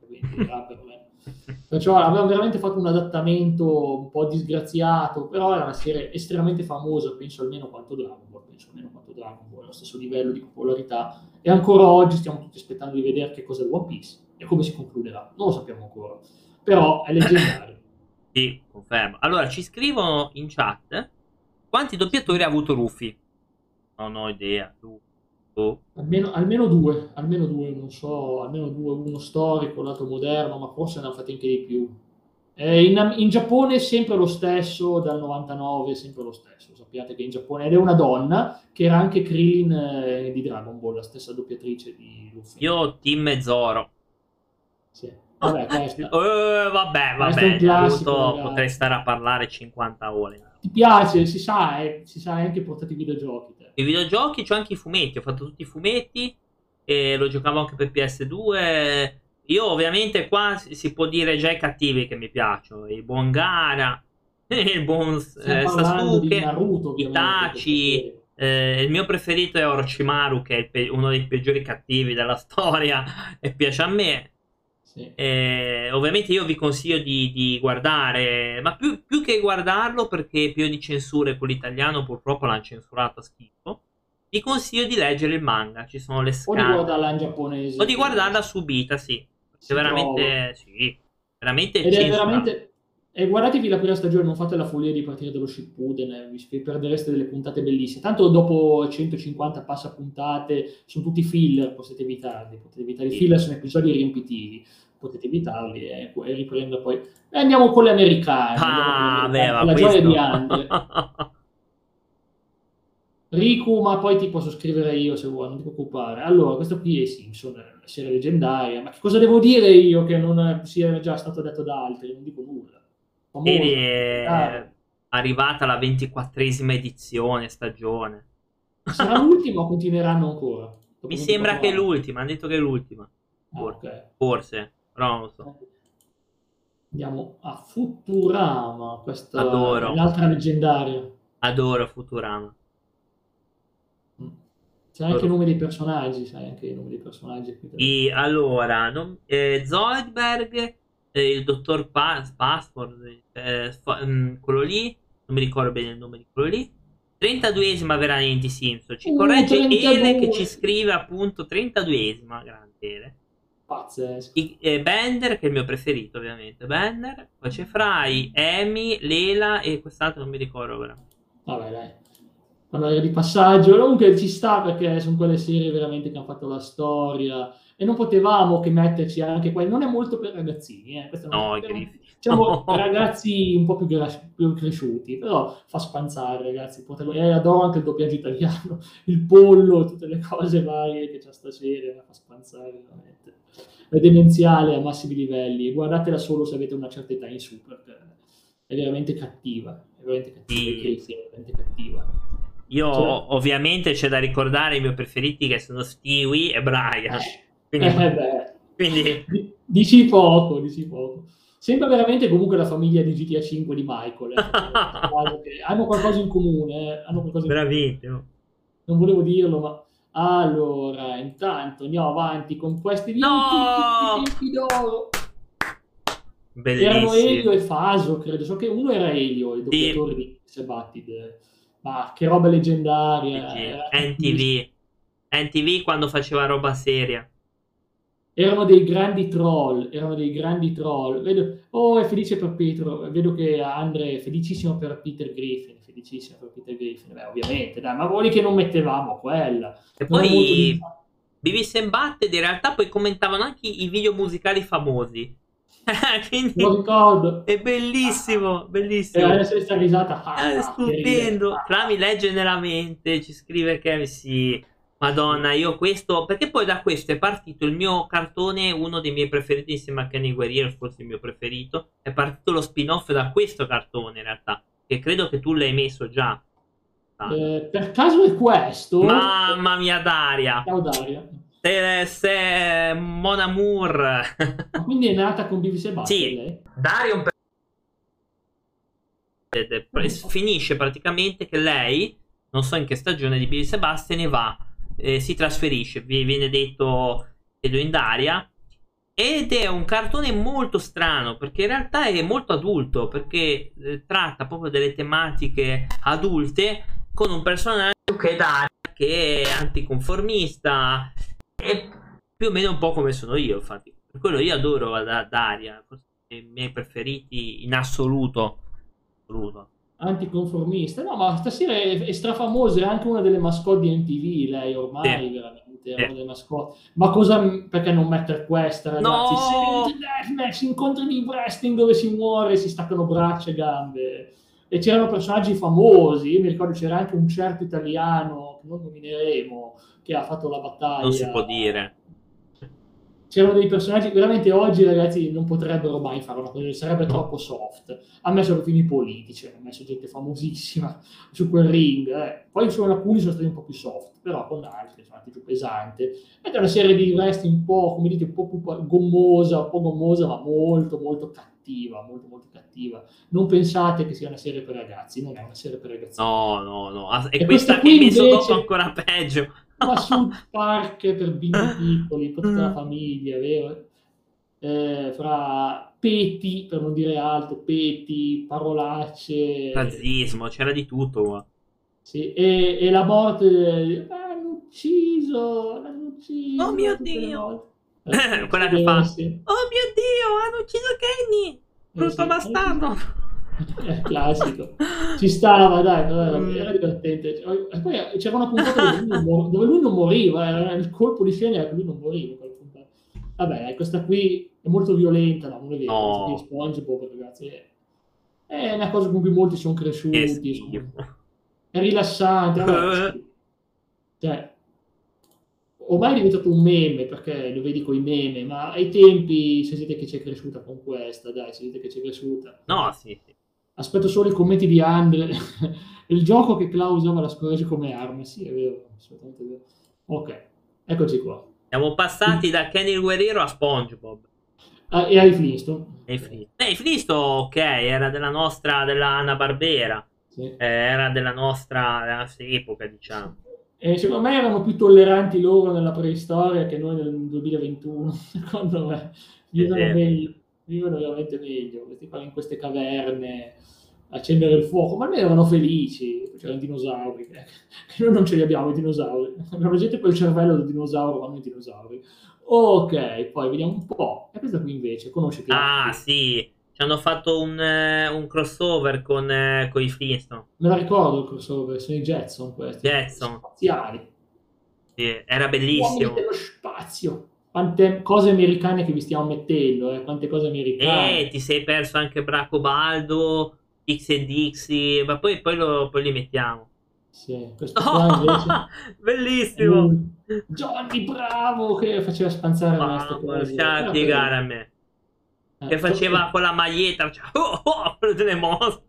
me. Perciò aveva veramente fatto un adattamento un po' disgraziato, però era una serie estremamente famosa, penso almeno quanto Dragon Ball, penso almeno quanto Dragon Ball, allo stesso livello di popolarità. E ancora oggi stiamo tutti aspettando di vedere che cosa è One Piece e come si concluderà. Non lo sappiamo ancora, però è leggendario. sì, confermo. Allora, ci scrivono in chat quanti doppiatori ha avuto Rufy? Non ho idea, tu. Almeno, almeno, due, almeno due, non so, almeno due, uno storico, l'altro moderno, ma forse ne hanno fatti anche di più. Eh, in, in, Giappone è sempre lo stesso, dal 99 è sempre lo stesso. Sappiate che in Giappone, ed è una donna, che era anche Krillin eh, di Dragon Ball, la stessa doppiatrice di Luffy. Io Team Zoro. Sì. Vabbè, questa. uh, vabbè, vabbè. Classico, potrei stare a parlare 50 ore ti piace, si sa, eh, si sa anche portati i videogiochi. Te. I videogiochi c'ho anche i fumetti, ho fatto tutti i fumetti e lo giocavo anche per PS2. Io ovviamente qua si può dire già i cattivi che mi piacciono, il buon Gara, il buon eh, Sasuke, Naruto, Itachi. Eh, il mio preferito è Orochimaru, che è pe- uno dei peggiori cattivi della storia e piace a me. Sì. Eh, ovviamente io vi consiglio di, di guardare, ma più, più, che guardarlo perché più di censure con l'italiano purtroppo l'hanno censurato a schifo. Vi consiglio di leggere il manga, ci sono le scale. O di guardarla in giapponese. O di guardarla subita, sì. Perché veramente, sì, veramente Ed è veramente e guardatevi la prima stagione, non fate la follia di partire dallo Shippuden, eh, vi perdereste delle puntate bellissime. Tanto dopo 150 passa puntate, sono tutti filler, potete evitarli, potete evitare i filler, sono episodi riempitivi potete evitarli e, e riprendo poi. E andiamo con le americane. Ah, beh, la gioia di Andre. Riku, ma poi ti posso scrivere io se vuoi, non ti preoccupare. Allora, questo qui è Simpson, la serie leggendaria. Ma che cosa devo dire io che non sia già stato detto da altri? Non dico nulla. Ieri è arrivata la ventiquattresima edizione, stagione. Sarà l'ultima o continueranno ancora? Mi sembra che è l'ultima, hanno detto che è l'ultima. Ah, okay. Forse. Però non lo so. Andiamo a Futurama, questa Adoro. è un'altra leggendaria. Adoro Futurama. Mm. Sai anche i nomi dei personaggi, sai anche i nomi dei personaggi. E allora, non, eh, Zoidberg, eh, il dottor pa- Passport, eh, fa, um, quello lì, non mi ricordo bene il nome di quello lì. 32esima veramente Simpson. Ci uh, corregge Ele che ci scrive appunto 32esima, grande Ele. Pazzesco. I, eh, Bender, che è il mio preferito, ovviamente. Bender, poi c'è Fry, Amy, Lela e quest'altro non mi ricordo ora. Vabbè, dai. Parlare di passaggio, comunque ci sta perché sono quelle serie veramente che hanno fatto la storia e non potevamo che metterci anche qua. Non è molto per ragazzini, eh. Questo no, per, diciamo no. ragazzi un po' più, gra- più, cresciuti, però fa spanzare, ragazzi. E eh, adoro anche il doppiaggio italiano, il pollo, tutte le cose varie che c'è stasera, fa spanzare veramente è demenziale a massimi livelli. Guardatela solo se avete una certa età in su, perché è veramente cattiva. È veramente cattiva. Sì. È veramente cattiva. Io cioè, ovviamente c'è da ricordare i miei preferiti che sono Stewie e Brian. Eh, quindi, eh quindi... Dici poco, dici poco. Sembra veramente comunque la famiglia di GTA 5 di Michael. Eh. hanno qualcosa in comune. Eh. Hanno qualcosa in Bravissimo. Comune. Non volevo dirlo, ma allora, intanto andiamo avanti con questi no! tempi d'oro. Bellissimo. Erano Elio e Faso, credo. So che uno era Elio, il doppiatore sì. di Sebattid. Ma che roba leggendaria. Sì, NTV. NTV quando faceva roba seria. Erano dei grandi troll, erano dei grandi troll. Vedo, oh, è felice per Pietro. Vedo che Andre è felicissimo per Peter Griffin felicissimo per Peter Griffin, beh, ovviamente, dai, ma vuoi che non mettevamo quella. E non poi and Butted in realtà poi commentavano anche i video musicali famosi. Quindi lo ricordo. È bellissimo, ah, bellissimo. E adesso questa risata. Ah, è stupendo. Ah, Tra mi legge nella mente, ci scrive che sì. Madonna, io questo, perché poi da questo è partito il mio cartone, uno dei miei preferiti insieme a Kenny Guerriero, forse il mio preferito, è partito lo spin-off da questo cartone in realtà, che credo che tu l'hai messo già. Eh, per caso è questo? Mamma mia, Daria. Ciao, Daria. Se, se Mon Amour. Quindi è nata con e Butthead? Sì, lei? Daria un finisce praticamente che lei, non so in che stagione di e Butthead, ne va, eh, si trasferisce, vi viene detto, vedo in Daria, ed è un cartone molto strano perché in realtà è molto adulto perché eh, tratta proprio delle tematiche adulte con un personaggio che è Daria che è anticonformista è più o meno un po' come sono io infatti per quello io adoro Daria forse i miei preferiti in assoluto, assoluto. Anticonformista no ma stasera è, è strafamosa è anche una delle mascotte di MTV lei ormai sì. veramente era delle mascotte. Ma cosa, perché non mettere questa, ragazzi? No! Deathmatch, incontri di wrestling dove si muore, si staccano braccia e gambe. E c'erano personaggi famosi, io mi ricordo c'era anche un certo italiano, che non nomineremo, che ha fatto la battaglia. Non si può dire c'erano dei personaggi veramente oggi ragazzi non potrebbero mai fare una cosa sarebbe troppo soft. Ha messo fini politici ha messo gente famosissima su quel ring eh. poi sono alcuni sono stati un po' più soft però con altri sono stati più pesanti. Ed è una serie di wrestling un po' come dite un po' più gommosa un po' gommosa ma molto molto cattiva molto molto cattiva. Non pensate che sia una serie per ragazzi non è una serie per ragazzi. No no no. E, e questa, questa qui invece... dopo ancora peggio ma sul park per bimbi piccoli, per tutta la famiglia, vero? Eh, fra peti, per non dire altro, peti, parolacce. Razzismo, c'era di tutto. Qua. Sì, e, e la morte, ah, hanno ucciso, l'hanno ucciso. Oh mio Dio! Eh, Quella che fa, sì. oh mio Dio, hanno ucciso Kenny! Brutto eh, sì, bastardo! Eh, classico ci stava dai era, mm. era divertente e poi c'era una puntata dove lui, non, dove lui non moriva era il colpo di scena era che lui non moriva vabbè questa qui è molto violenta no, non è vero no. SpongeBob ragazzi è, è una cosa con cui molti sono cresciuti è rilassante vabbè, cioè ormai è diventato un meme perché lo vedi con i meme, ma ai tempi se siete che c'è cresciuta con questa, dai, se siete che c'è cresciuta. No, sì, sì. Aspetto solo i commenti di Andre. il gioco che Clau usava la scorreggia come arma. Sì, è vero, assolutamente vero. Ok, eccoci qua. Siamo passati da Kenny il Guerriero a SpongeBob. Ah, e ai Flintstone. E i Flintstone. Eh, Flintstone, ok, era della nostra, della Anna Barbera. Sì. Eh, era della nostra, della nostra epoca, diciamo. E secondo me erano più tolleranti loro nella preistoria che noi nel 2021. Secondo me vivono, meglio, vivono veramente meglio. Questi qua in queste caverne accendere il fuoco, ma noi erano felici, c'erano i dinosauri, che noi non ce li abbiamo i dinosauri, abbiamo gente col cervello del dinosauro, ma non i dinosauri. Ok, poi vediamo un po'. E questa qui invece, conosci che Ah, sì, ci hanno fatto un, uh, un crossover con, uh, con, i Flintstone. Me la ricordo il crossover, sono i Jetson questi. Jetson. Spaziali. Sì, era bellissimo. dello spazio. Quante cose americane che vi stiamo mettendo, eh? quante cose americane. Eh, ti sei perso anche Braco Baldo, X e Dixie, ma poi, poi, lo, poi li mettiamo. Sì, questo oh, invece... bellissimo. Johnny Bravo che faceva spanzare ah, la Lascia spiegare a me. Eh, che faceva con la maglietta, cioè, oh, oh, quello delle mosse.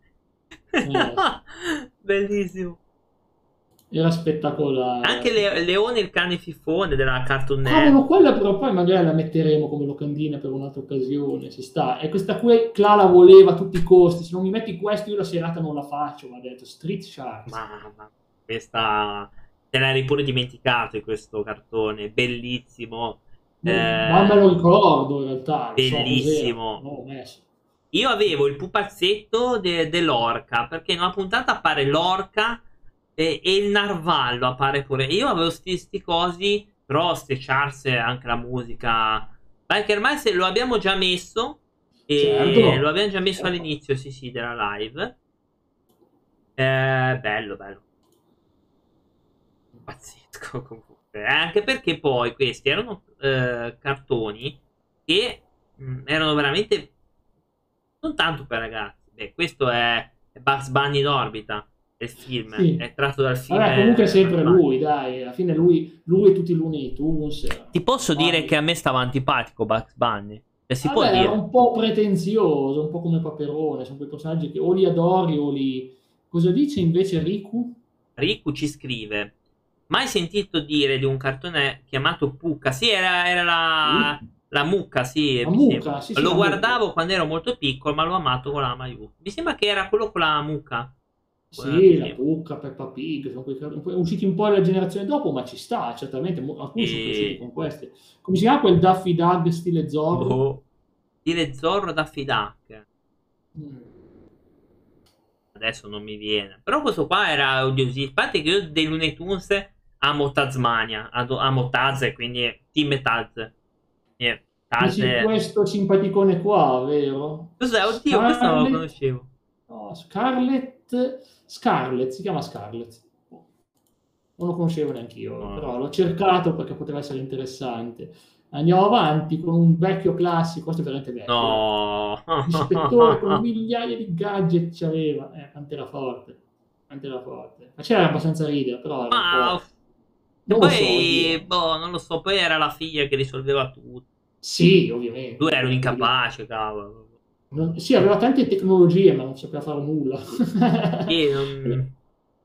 Eh. Bellissimo. Era spettacolare. Anche le, Leone il cane fifone della Cartoon Network. Ah, no, quella però poi magari la metteremo come locandina per un'altra occasione, si sta. E questa qui Cla la voleva a tutti i costi, se non mi metti questo io la serata non la faccio, ma ha detto Street Sharks. Mamma, questa... Te l'hai pure dimenticato questo cartone, bellissimo. Eh, ma me lo ricordo in realtà. Bellissimo. So io avevo il pupazzetto de- dell'orca, perché in una puntata appare l'orca e, e il narvallo appare pure. Io avevo questi cosi, però ste Charles anche la musica. Perché ormai se lo abbiamo già messo. E certo. lo abbiamo già messo certo. all'inizio, sì, sì, della live. Eh, bello, bello. Pazzesco comunque. Anche perché poi questi erano eh, cartoni che mh, mm, erano veramente non tanto per ragazzi. Beh, questo è Bugs Bunny in il film, sì. è tratto dal film. Vabbè, comunque è sempre lui, dai, alla fine lui, lui e tutti i Looney Tunes. Ti posso Bunny. dire che a me stava antipatico Bugs Bunny. Si Vabbè, può dire. È un po' pretenzioso, un po' come Paperone, sono quei personaggi che o li adori o li... Cosa dice invece Riku? Riku ci scrive, mai sentito dire di un cartone chiamato Pucca? Sì, era, era la... Sì la mucca, sì. La mucca, sì, sì, lo guardavo mucca. quando ero molto piccolo, ma l'ho amato con la maiuscola. Mi sembra che era quello con la mucca. Sì, la Pucca, Peppa Pig, sono quei, usciti un po' la generazione dopo, ma ci sta, certamente, alcuni e... sono cresciuti con questi. Come si chiama quel Daffy Duck stile Zorro? Oh. Stile Zorro Daffy Duck. Mm. Adesso non mi viene. Però questo qua era odiosissimo. A parte che io dei Looney Tunes amo Tasmania, amo Taz, quindi Team Taz. Yeah, Taz è... questo simpaticone qua, vero? Cos'è? Oddio, Scarlet... questo non lo conoscevo. No, Scarlet... Scarlet, si chiama Scarlet. Non lo conoscevo neanche io, no. però l'ho cercato perché poteva essere interessante. Andiamo avanti con un vecchio classico, questo è veramente vecchio. No! L'ispettore con migliaia di gadget ci aveva. Eh, Pantera Forte. Pantera Forte. Ma c'era abbastanza ridere, però... Ah, non poi, so, boh, non lo so, poi era la figlia che risolveva tutto. Sì, ovviamente. Lui era un incapace, cavolo. Non, sì, aveva tante tecnologie, ma non sapeva fare nulla. Non...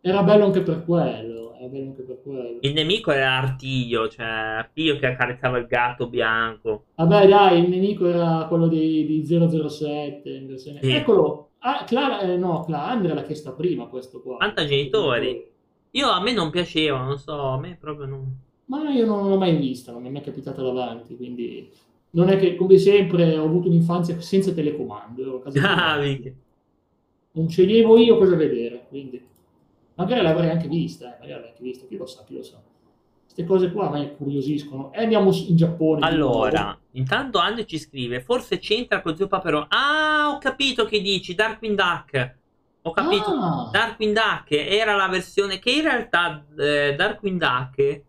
Era bello anche per quello. Era bello anche per quello. Il nemico era Artiglio, cioè Artiglio che accarezzava il gatto bianco. Vabbè, dai, il nemico era quello di, di 007. Sì. Eccolo. Ah, Clara, eh, no, Clara, Andrea l'ha chiesto prima questo qua. Quanta genitori. Io a me non piaceva, non so, a me proprio non... Ma io non l'ho mai vista, non mi è mai capitata davanti, quindi non è che, come sempre, ho avuto un'infanzia senza telecomando. Ah, non sceglievo io cosa vedere, quindi magari l'avrei anche vista, eh, magari l'avrei anche vista, chi lo sa, chi lo sa. Queste cose qua a me incuriosiscono. E andiamo in Giappone. Allora, intanto Anne ci scrive, forse c'entra con Zio Paperone. Ah, ho capito che dici, Darkwing Duck. Ho capito. Ah. Darkwing Duck era la versione che in realtà eh, Darkwing Duck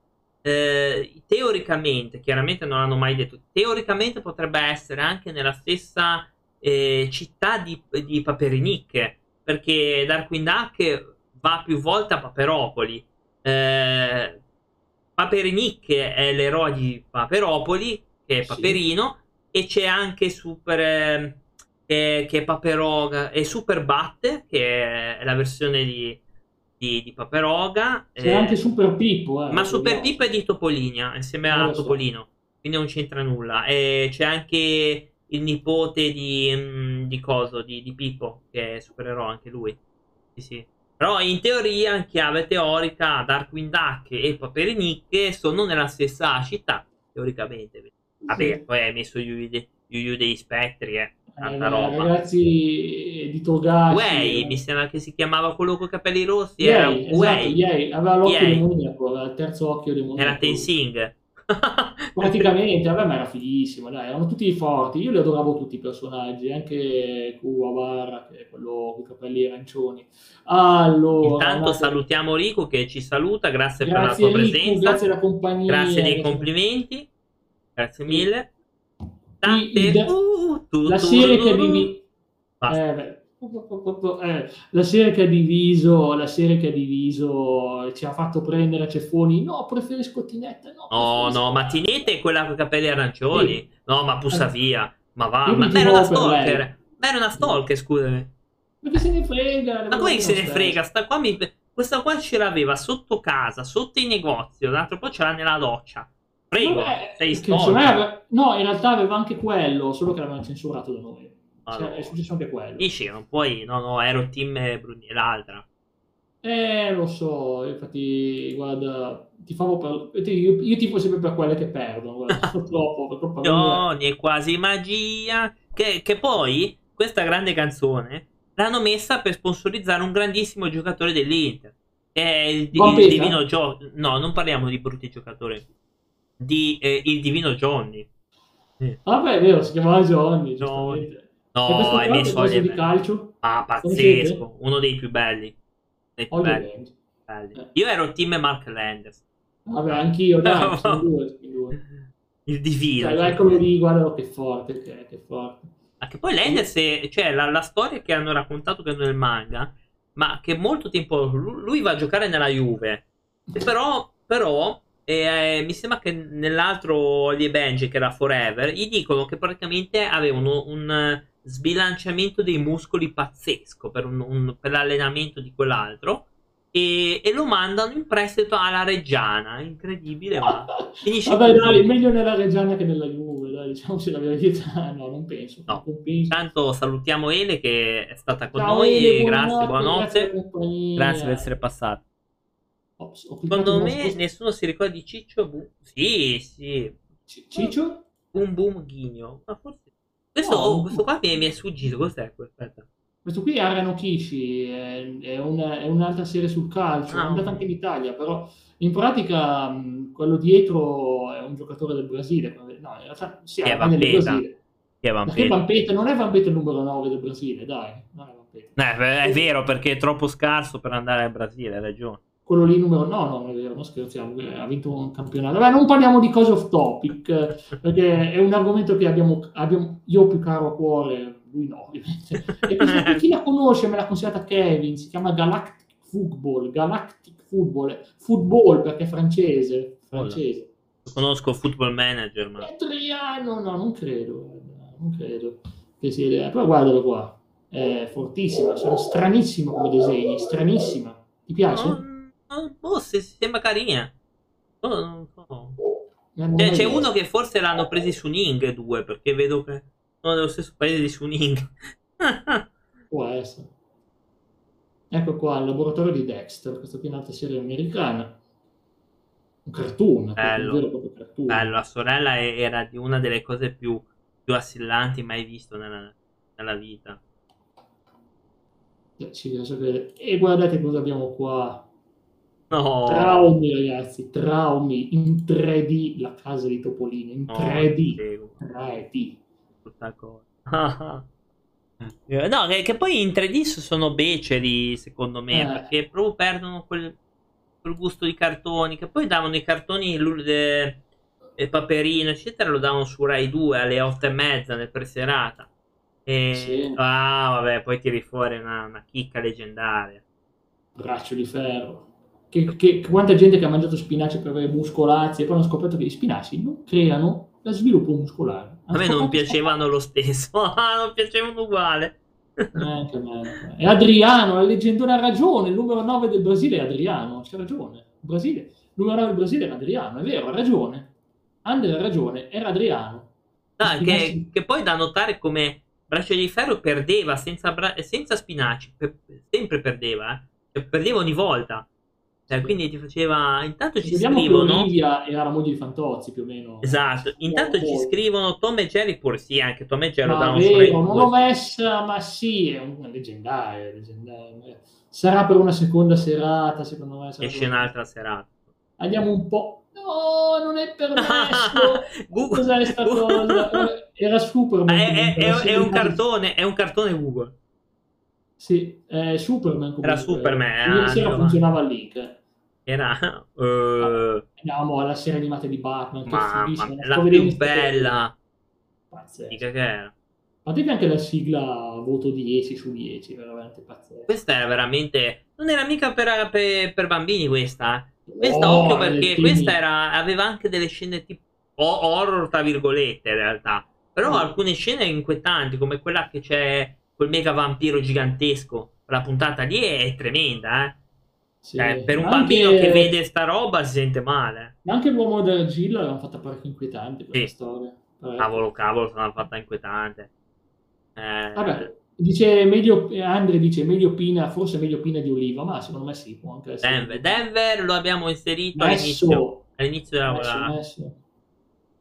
eh, teoricamente, chiaramente non l'hanno mai detto, teoricamente potrebbe essere anche nella stessa eh, città di, di Paperinic, perché Darkwing Duck va più volte a Paperopoli. Eh, Paperinic è l'eroe di Paperopoli, che è Paperino, sì. e c'è anche Super eh, che, che è Paperoga e Super Batte, che è la versione di, di, di Paperoga. C'è eh, anche Super Pippo. Eh, ma Super Pippo è di Topolinia, insieme a Topolino, so. quindi non c'entra nulla. E c'è anche il nipote di, mm, di Coso, di, di Pippo, che è supereroe anche lui. Sì, sì. Però in teoria, in chiave teorica, Darkwing Duck e Paperinic sono nella stessa città, teoricamente. Vabbè, sì. poi hai messo gli Yu degli spettri, eh. Tanta eh, roba. Ragazzi di Togashi. Way, mi sembra che si chiamava quello con i capelli rossi. Yay, era esatto, Way. Yay. Aveva l'occhio Yay. demoniaco, aveva il terzo occhio demoniaco. Era Tensing. Praticamente, vabbè, ma era fighissimo, dai, erano tutti forti. Io li adoravo tutti i personaggi, anche Kuwabara, che è quello con i capelli arancioni. Allora, Intanto andate... salutiamo Rico che ci saluta, grazie, grazie per la sua Rico, presenza. Grazie della compagnia. Grazie dei complimenti. Grazie mille. Tante... Il, uh, tu, la serie che divi... eh, eh, la serie che ha diviso la serie che ha diviso ci ha fatto prendere a ceffoni no preferisco Tinetta no, no, no ma Tinetta è quella con i capelli arancioni. Sì. no ma pussa eh. via ma va ma era una stalker. Ma era una stalker scusami. Ma che se ne frega ma come se ne frega? Sta qua mi... questa qua ce l'aveva sotto casa sotto il negozio l'altro po' ce l'ha nella doccia Prego, Vabbè, sei storico. No, in realtà aveva anche quello, solo che l'avevano censurato da noi. Allora. Cioè, è successo anche quello. Dici, non puoi... No, no, ero team Bruni, l'altra. Eh, lo so, infatti, guarda, ti favo per... io, io tifo sempre per quelle che perdono, guarda, purtroppo. troppo no, è quasi magia. Che, che poi, questa grande canzone, l'hanno messa per sponsorizzare un grandissimo giocatore dell'Inter. È il, il divino Gio... No, non parliamo di brutti giocatori di eh, Il Divino Johnny. Eh. Vabbè, è vero, si chiamava Johnny. Johnny. No, è messo di calcio. Ah, pazzesco, uno dei più belli. Dei più belli. belli. Eh. Io ero team Mark Landers. Vabbè, anch'io, dai, sono due, due. Il divino. Cioè, eccolo lì, guarda che forte, che, che forte. Anche poi Landers, è, cioè la, la, storia che hanno raccontato che nel manga, ma che molto tempo lui va a giocare nella Juve. Però, però e eh, mi sembra che nell'altro di Benji, che era Forever, gli dicono che praticamente avevano un sbilanciamento dei muscoli pazzesco per, un, un, per l'allenamento di quell'altro. E, e, lo mandano in prestito alla Reggiana. Incredibile, ma finisce Vabbè, dai, meglio nella Reggiana che nella Juve. Dai. diciamoci la verità, no, non penso. No. Non penso. Intanto salutiamo Ele che è stata con Ciao, noi. Ele, grazie, buonanotte, buonanotte. grazie per essere passato. Ops, Secondo me nessuno si ricorda di Ciccio. Bu- sì, sì. C- Ciccio? Boom Boom Ghigno. Ma forse. Questo, No, oh, no. questo qua mi è, mi è sfuggito. Cos'è? Aspetta. Questo qui è Ariano Kishi, è, è una- è un'altra serie sul calcio, Ah, è andata anche in Italia, però in pratica mh, quello dietro è un giocatore del Brasile. No, in realtà sì, è Vampeta? Brasile. Chi è Vampeta? Vampeta? Non è Vampeta il numero 9 del Brasile, dai, non è Vampeta. Eh, è vero perché è troppo scarso per andare al Brasile, hai ragione. Quello lì numero no, no, non è vero, non scherziamo, ha vinto un campionato. Vabbè, non parliamo di cose off topic, perché è un argomento che abbiamo, abbiamo io più caro a cuore, lui no, ovviamente. E qui, chi la conosce, me l'ha consigliata Kevin, si chiama Galactic Football, Galactic Football, football perché è francese, francese. Conosco Football Manager, ma Adriano, no, non credo, non credo che sia, però guardalo qua, è fortissima, sono stranissimo come disegni, stranissima. Ti piace? No, boh, se- sembra carina. Non so. Non Cioè, c'è uno che forse l'hanno presi su Ning due perché vedo che sono dello stesso paese di Suning. Può essere. Ecco qua il laboratorio di Dexter, questa qui è un'altra serie americana. Un cartoon, Bello. un vero proprio cartoon. Bello, la sorella era di una delle cose più, più assillanti mai visto nella, nella vita. Ci riesco a credere. E guardate cosa abbiamo qua. No, Traumi, ragazzi, traumi in 3D, la casa di Topolino, in no, 3D. prego, 3D. brutta cosa. Eh, No, che, che poi in 3D sono beceri, secondo me, Eh. perché proprio perdono quel, quel gusto di cartoni, che poi davano i cartoni, e Paperino, eccetera, lo davano su Rai 2 alle 8 e mezza nel preserata. E... Sì. Ah, vabbè, poi tiri fuori una, una chicca leggendaria. Braccio di ferro. Che, che- quanta gente che ha mangiato spinaci per avere muscolazzi e poi hanno scoperto che gli spinaci non creano lo sviluppo muscolare. A me non piacevano lo stesso, ah, non piacevano uguale. E Adriano, la leggendone ha ragione, il numero 9 del Brasile è Adriano, c'ha ragione. Il Brasile, il numero 9 del Brasile era Adriano, è vero, ha ragione. Andre ha ragione, era Adriano. Ah, che, che poi da notare come Braccio di Ferro perdeva senza, bra- senza Spinaci, per- sempre perdeva, eh. Cioè, perdeva ogni volta. Cioè, quindi ti faceva. Intanto ci Vediamo scrivono. Olivia era la moglie di Fantozzi più o meno. Esatto, intanto ci scrivono Tom e Jerry, pure sì, anche Tom e Jerry Ma su Rai vero, non 2. l'ho messa, ma sì, è un leggendario, leggendario. Sarà per una seconda serata, secondo me. Esce per- un'altra serata. Andiamo un po'. No, non è permesso. Google- Cos'è sta cosa? Era Superman. Ma è, è- è- è un cartone, è un cartone Google. Sì, è Superman comunque. Era Superman, Ieri ah, sera io- funzionava il link. eh. Era eh, Andiamo alla serie animata di Batman, che mamma fighissima. sto la più bella. Pazzesco. Che era. Ma te che anche la sigla voto 10 su 10, veramente pazzesco. Questa era veramente. Non era mica per, per- per bambini questa. eh. Questa, Oh, occhio, perché questa era, aveva anche delle scene tipo horror, tra virgolette, in realtà. Però Mm. alcune scene inquietanti, come quella che c'è quel mega vampiro gigantesco. La puntata lì è tremenda, eh. Sì. Cioè, per un Ma bambino anche- che vede sta roba si sente male. Ma anche l'uomo d'argilla l'hanno fatta parecchio inquietante questa Sì. storia. Parecchio. Cavolo, cavolo, sono fatta inquietante. Eh, Vabbè, dice meglio, Andre dice meglio Pina, forse meglio Pina di Oliva, ma secondo me sì, può anche essere. Denver. Denver lo abbiamo inserito Messo, all'inizio. All'inizio della messo, messo.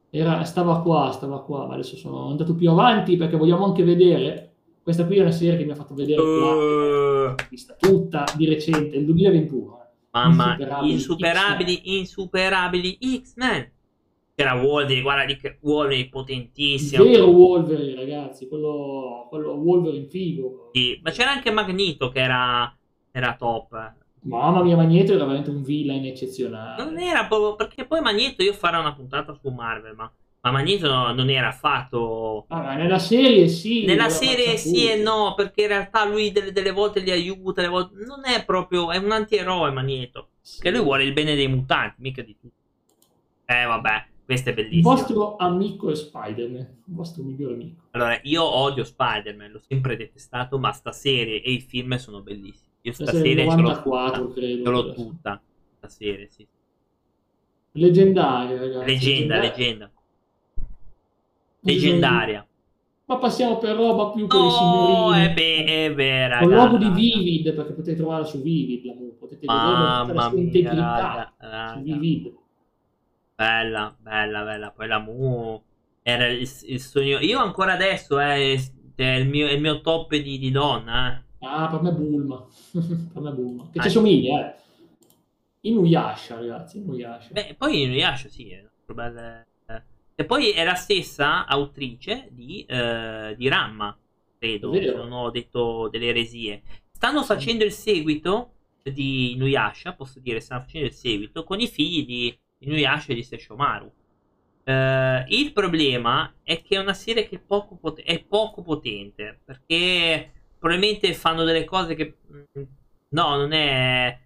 Era, stava qua, stava qua, ma adesso sono andato più avanti perché vogliamo anche vedere. Questa qui è una serie che mi ha fatto vedere Uh, vista tutta di recente, il 2021. eh. mamma, Insuperabili insuperabili, insuperabili X-Men. C'era Wolverine, guarda lì che Wolverine potentissimo. vero Wolverine, ragazzi, quello, quello Wolverine figo. Sì, ma c'era anche Magneto che era, era top. Mamma mia, Magneto era veramente un villain eccezionale. Non era proprio perché poi Magneto io farò una puntata su Marvel, ma, ma Magneto no- non era affatto. Ah, nella serie sì. Nella serie sì e no, perché in realtà lui delle, delle volte li aiuta, delle volte... non è proprio, è un antieroe Magneto, Sì. che lui vuole il bene dei mutanti, mica di tutti. Eh vabbè, questo è Il bellissimo. vostro amico è Spider-Man, il vostro migliore amico. Allora, io odio Spider-Man, l'ho sempre detestato, ma sta serie e i film sono bellissimi. Io sta il serie ce l'ho 94, tutta, ce l'ho tutta, sta serie, sì. Leggendaria, ragazzi. Leggenda, leggendaria. leggenda. Leggendaria. Ma passiamo per roba più per no, i signorini. è beh, è beh, Con logo di Vivid, perché potete trovarla su Vivid, la mu, potete Mamma vedere la sua mia, integrità raga, su raga. Vivid. Bella, bella, bella. Poi la Mu era il, il sogno. Io ancora adesso eh, è il mio, è il mio top di, di donna. eh. Ah, per me è Bulma. per me Bulma. Che ci somiglia, eh. Inuyasha, ragazzi, Inuyasha. Beh, poi Inuyasha sì, è una bella- eh. E poi è la stessa autrice di, eh, di Ramma, credo, vero. se non ho detto delle eresie. Stanno facendo il seguito di Inuyasha, posso dire, stanno facendo il seguito con i figli di Inuyasha e di Sesshomaru. Eh, il problema è che è una serie che è poco, pot- è poco potente, perché probabilmente fanno delle cose che... mm, No, non è,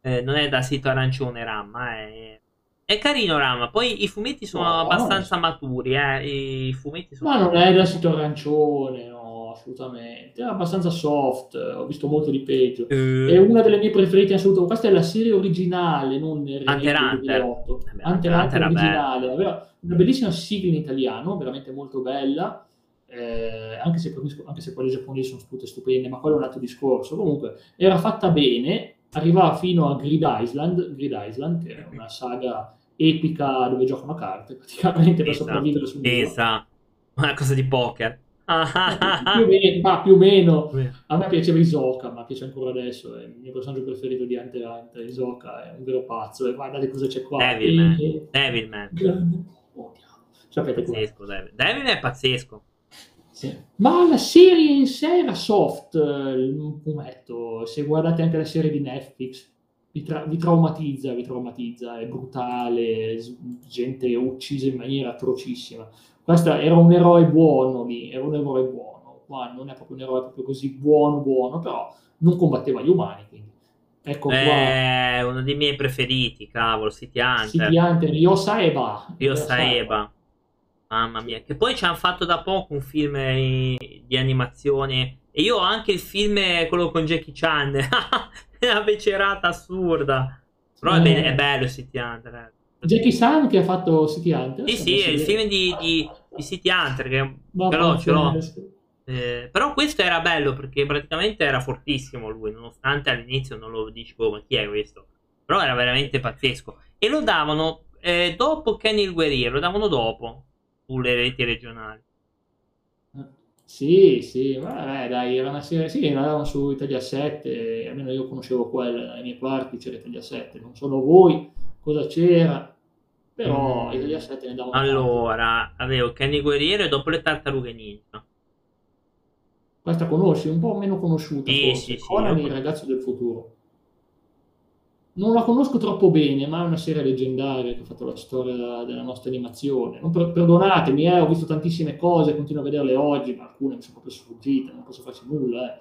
eh, non è da sito arancione Ramma, è, è carino Ramma. Poi i fumetti sono No, abbastanza maturi, eh, i fumetti sono... Ma non è da sito arancione, no, assolutamente. È abbastanza soft, ho visto molto di peggio. Eh, È una delle mie preferite in assoluto. Questa è la serie originale, non il Hunter Hunter. 2008. Beh, Hunter Hunter originale. Aveva una bellissima sigla in italiano, veramente molto bella. eh, anche, se, anche se quelle giapponesi sono tutte stupende, ma quello è un altro discorso. Comunque, era fatta bene, arrivava fino a Grid Island, Grid Island che è una saga epica dove giocano a carte, praticamente per Esatto, sopravvivere sul mondo. Esatto. Una cosa di poker. più, o meno, ma più o meno a me piaceva Isoka, ma piace ancora adesso, è il mio personaggio preferito di Hunter Hunter. Isoka è un vero pazzo, e guardate cosa c'è qua. Devilman. E- Devilman. Oh. Sapete? Pazzesco, Devil. Devilman è pazzesco. Sì. Ma la serie in sé era soft, eh, il fumetto. Se guardate anche la serie di Netflix, vi, tra- vi traumatizza, vi traumatizza, è brutale, gente uccisa in maniera atrocissima. Questo era un eroe buono lì, era un eroe buono. Qua non è proprio un eroe proprio così buono, buono, però non combatteva gli umani, quindi. Ecco qua, È uno dei miei preferiti, cavolo, City Hunter. City Hunter, Ryo Saeba. Io Saeba. Mamma mia, che poi ci hanno fatto da poco un film eh, di animazione. E io ho anche il film, eh, quello con Jackie Chan. Una becerata assurda. Però è, Eh. è bello City Hunter. eh. Jackie San che ha fatto City Hunter. Sì, sì, è il film di, di, di City Hunter. Che, ce l'ho, ce l'ho. Eh, però questo era bello perché praticamente era fortissimo lui, nonostante all'inizio non lo dicevo, ma chi è questo? Però era veramente pazzesco. E lo davano eh, dopo Kenny il Guerriero, lo davano dopo sulle reti regionali. Sì, sì, ma eh, dai, era una serie, sì, la davano su Italia 7, almeno io conoscevo quella, nei miei parti c'era Italia 7, non solo voi cosa c'era, però Mm. Italia 7 ne davano tante. Allora, avevo Kenny Guerriero e dopo le tartarughe ninja. Questa conosci, un po' meno conosciuta Sì, forse, sì, sì, Conan io- il ragazzo del futuro. Non la conosco troppo bene, ma è una serie leggendaria che ha fatto la storia della nostra animazione. Per- perdonatemi, eh, ho visto tantissime cose, continuo a vederle oggi, ma alcune mi sono proprio sfuggite, non posso farci nulla. eh.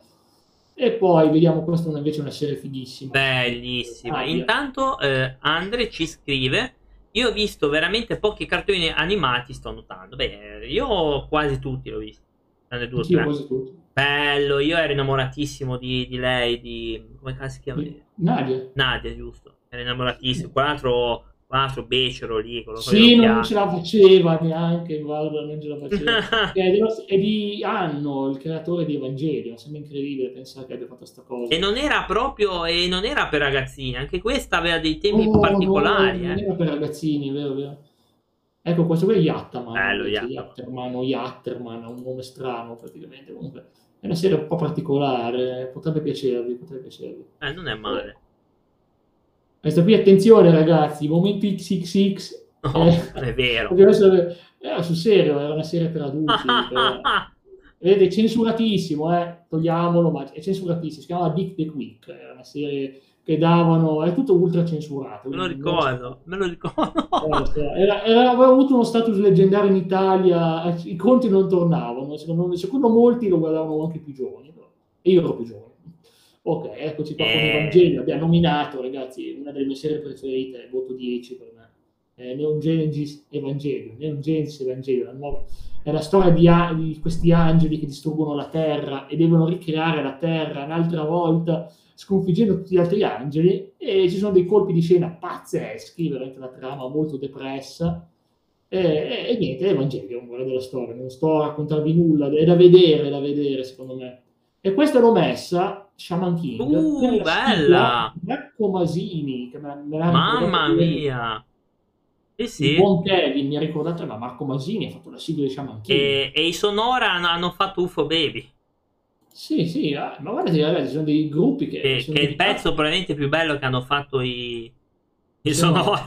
E poi vediamo, questa è una- invece una serie fighissima. Bellissima. Ah. Intanto eh, Andre ci scrive: Io ho visto veramente pochi cartoni animati, sto notando. Beh, io quasi tutti l'ho visto. Tranne due tre. quasi tutti. Bello, io ero innamoratissimo di, di lei, di... come si chiama? Nadia. Nadia, giusto. Ero innamoratissimo. Quell'altro, quell'altro becero lì, quello Sì, non occhiali. ce la faceva neanche, guarda, non ce la faceva. è, dello- è di Anno, il creatore di Evangelio, sembra incredibile pensare che abbia fatto questa cosa. E non era proprio, e non era per ragazzini, anche questa aveva dei temi Oh, particolari. no, non eh. era per ragazzini, vero, vero. Ecco, questo qui è Yattaman. Bello. Yatterman o Yatterman, ha un nome strano praticamente. Comunque, è una serie un po' particolare, potrebbe piacervi, potrebbe piacervi. Eh, non è male. Questa qui, attenzione ragazzi, momento XXX. No, eh, è vero. perché adesso era sul serio, era una serie per adulti. per- Vedete, è censuratissimo, eh? togliamolo, ma è censuratissimo. Si chiamava Dick the Quick, era una serie che davano, è tutto ultra censurato. me lo ricordo, me lo ricordo. Eh, Era, era- aveva avuto uno status leggendario in Italia, i conti non tornavano, secondo, secondo molti lo guardavano anche più giovani, e io ero più giovane. Ok, eccoci qua con Eh. Evangelio, abbiamo nominato ragazzi, una delle mie serie preferite, voto 10 per me, eh, Neon Genesis Evangelio, Neon Genesis Evangelio, la nuova- è la storia di, a- di questi angeli che distruggono la terra e devono ricreare la terra un'altra volta sconfiggendo tutti gli altri angeli e ci sono dei colpi di scena pazzeschi, veramente una trama molto depressa E, e, e niente, Evangelion, guarda della storia, non sto a raccontarvi nulla, è da vedere, è da vedere secondo me. E questa l'ho messa, Shaman King, Uh, bella! Marco Masini, che me, me l'ha Mamma mia! Sì, Il buon Kevin mi ha ricordato, ma Marco Masini ha fatto la sigla di Shaman King. E, e i Sonora hanno, hanno fatto UFO Baby, Sì, sì, eh, ma guardate, ragazzi, ci sono dei gruppi che... che, che è il pezzo probabilmente più bello che hanno fatto i, i Sonora.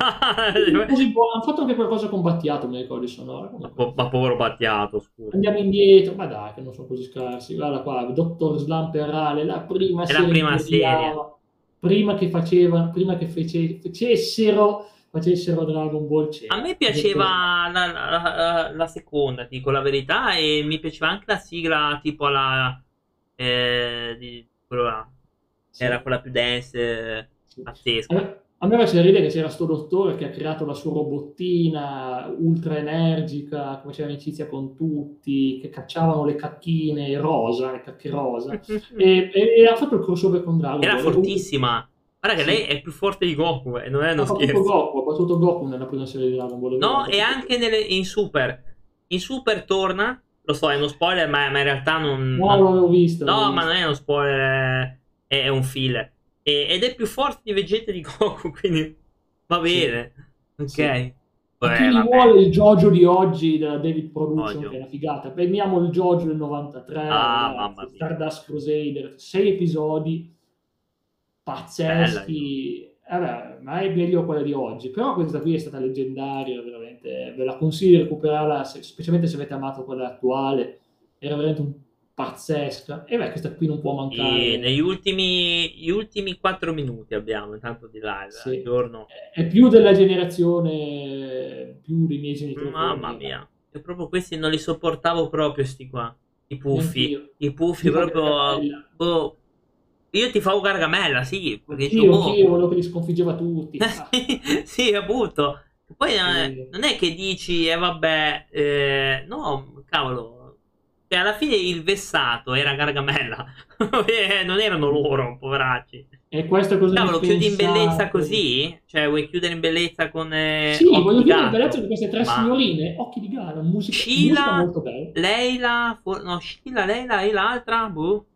Così buono, hanno fatto anche qualcosa con Battiato, mi ricordo, di Sonora. ma, po- ma povero Battiato, scusa. Andiamo indietro, ma dai, che non sono così scarsi. Guarda qua, Dottor Slam Perale, la prima È la serie prima che odiava, prima che facevano, prima che fece- facessero, facessero Dragon Ball c'era. A me piaceva la, la- la- la seconda, dico la verità, e mi piaceva anche la sigla tipo la... eh, di quello là. Sì, Era quella più dance, eh, sì. A pazzesca. me, a me faceva ridere che c'era sto dottore che ha creato la sua robottina ultra energica, che faceva amicizia con tutti, che cacciavano le cacchine rosa, le cacche rosa. E, e- e ha fatto il crossover con Dragon Era Ball. fortissima. Guarda che Sì. lei è più forte di Goku, e non è uno Ha scherzo. Goku, ha battuto Goku nella prima serie di Dragon Ball. No, e anche nelle- in Super. In Super torna, lo so, è uno spoiler, ma, ma in realtà non... No, non l'avevo visto. No, ma visto. non è uno spoiler, è, è un filler. E- ed è più forte di Vegeta di Goku, quindi va bene. Ok. Sì. Eh, A chi vabbè. vuole il JoJo di oggi della David Production, Voglio. che è una figata. Prendiamo il JoJo del 93, Ah, mia. Stardust Crusader, sei episodi pazzeschi. Vabbè, ma è meglio quella di oggi. Però questa qui è stata leggendaria, veramente. Ve la consiglio di recuperarla, se- specialmente se avete amato quella attuale. Era veramente un pazzesca. E beh, questa qui non può mancare. E negli ultimi, gli ultimi 4 minuti abbiamo intanto di live. Sì. giorno. È più della generazione, più dei miei genitori. Mamma mia. Io proprio questi non li sopportavo proprio, sti qua. I puffi. Anch'io. I puffi proprio... Boh. Io ti favo Gargamella, sì. Perché dico, Anch'io, boh. anch'io, quello che li sconfiggeva tutti. Ah, sì, appunto. Poi non è, Sì. non è che dici, eh vabbè, eh, no, cavolo. Cioè, alla fine il vessato era Gargamella. Eh, non erano loro, poveracci. E questo cosa Cavolo, chiudi in bellezza così? Cioè, vuoi chiudere in bellezza con. Eh, Sì, voglio il Gatto? bellezza di queste tre Ma signorine, occhi di gara, musica, Sheila- musica molto bella. Leila, for- no, Sheila, Leila e l'altra, boh.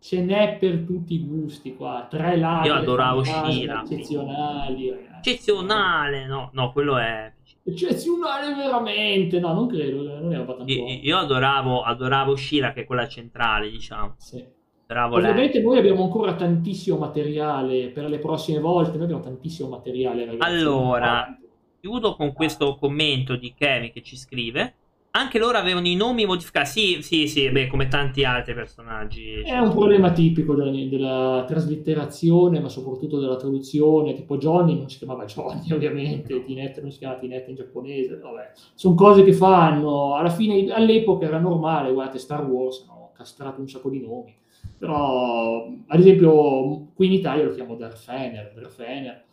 Ce n'è per tutti i gusti qua, tre lati Io adoravo Sheila. eccezionali, ragazzi. Eccezionale, no, no, quello è. Eccezionale veramente, no, non credo, non era abbastanza Io, io adoravo, adoravo Sheila, che è quella centrale, diciamo. Sì. Lei. Ovviamente noi abbiamo ancora tantissimo materiale per le prossime volte, noi abbiamo tantissimo materiale, ragazzi. Allora, chiudo con questo commento di Kevin che ci scrive. Anche loro avevano i nomi modificati. Sì, sì, sì, beh, come tanti altri personaggi. È un problema tipico della, della traslitterazione, ma soprattutto della traduzione. Tipo Johnny non si chiamava Johnny, ovviamente, Tinette non si chiama Tinette in giapponese. Vabbè, sono cose che fanno. Alla fine, all'epoca era normale. Guardate, Star Wars hanno castrato un sacco di nomi. Però, ad esempio, qui in Italia lo chiamo Darth Fener.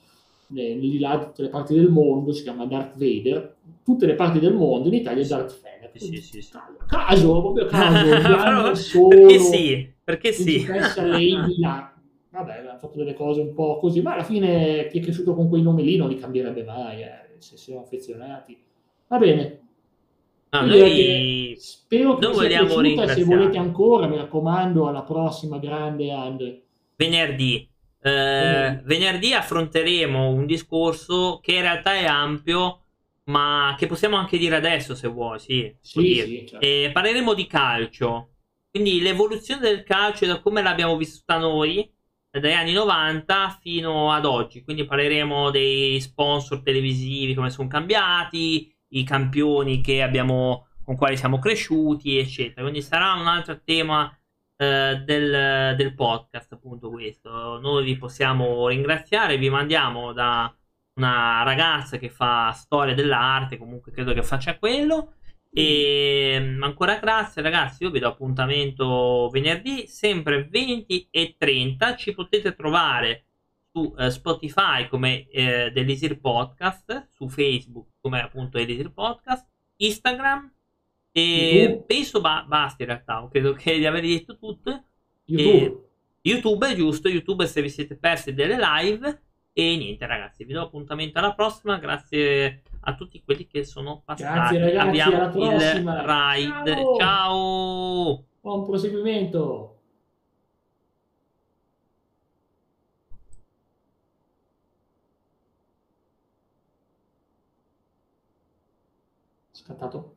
Eh, Lì là, tutte le parti del mondo si chiama Darth Vader. Tutte le parti del mondo in Italia è Darth Fener. Sì, sì, sì. Caso, proprio caso. perché sì, perché sì. Lady. Vabbè, hanno fatto delle cose un po' così, ma alla fine chi è cresciuto con quei nomi lì non li cambierebbe mai, eh, se siamo affezionati. Va bene. No, direi noi spero che noi sia piaciuta, se volete ancora, mi raccomando, alla prossima grande Andre. venerdì. Eh, Venerdì. venerdì affronteremo un discorso che in realtà è ampio, ma che possiamo anche dire adesso se vuoi. Sì, Sì, sì, certo. E parleremo di calcio. Quindi l'evoluzione del calcio da come l'abbiamo vissuta noi eh, dagli anni 90 fino ad oggi. Quindi parleremo dei sponsor televisivi, come sono cambiati, i campioni che abbiamo, con quali siamo cresciuti, eccetera. Quindi sarà un altro tema eh, del, del podcast, appunto questo. Noi vi possiamo ringraziare, vi mandiamo da una ragazza che fa storia dell'arte, comunque credo che faccia quello. E mm, ancora grazie ragazzi, io vi do appuntamento venerdì, sempre 20 e 30. Ci potete trovare su eh, Spotify come eh, Delisir Podcast, su Facebook come appunto Elisir Podcast, Instagram e penso ba- basta in realtà, credo che di aver detto tutto. YouTube. YouTube è giusto, YouTube se vi siete persi delle live. E niente ragazzi, vi do appuntamento alla prossima, grazie a tutti quelli che sono passati. Grazie ragazzi, Abbiamo il ride. Ciao. Ciao. Buon proseguimento. scattato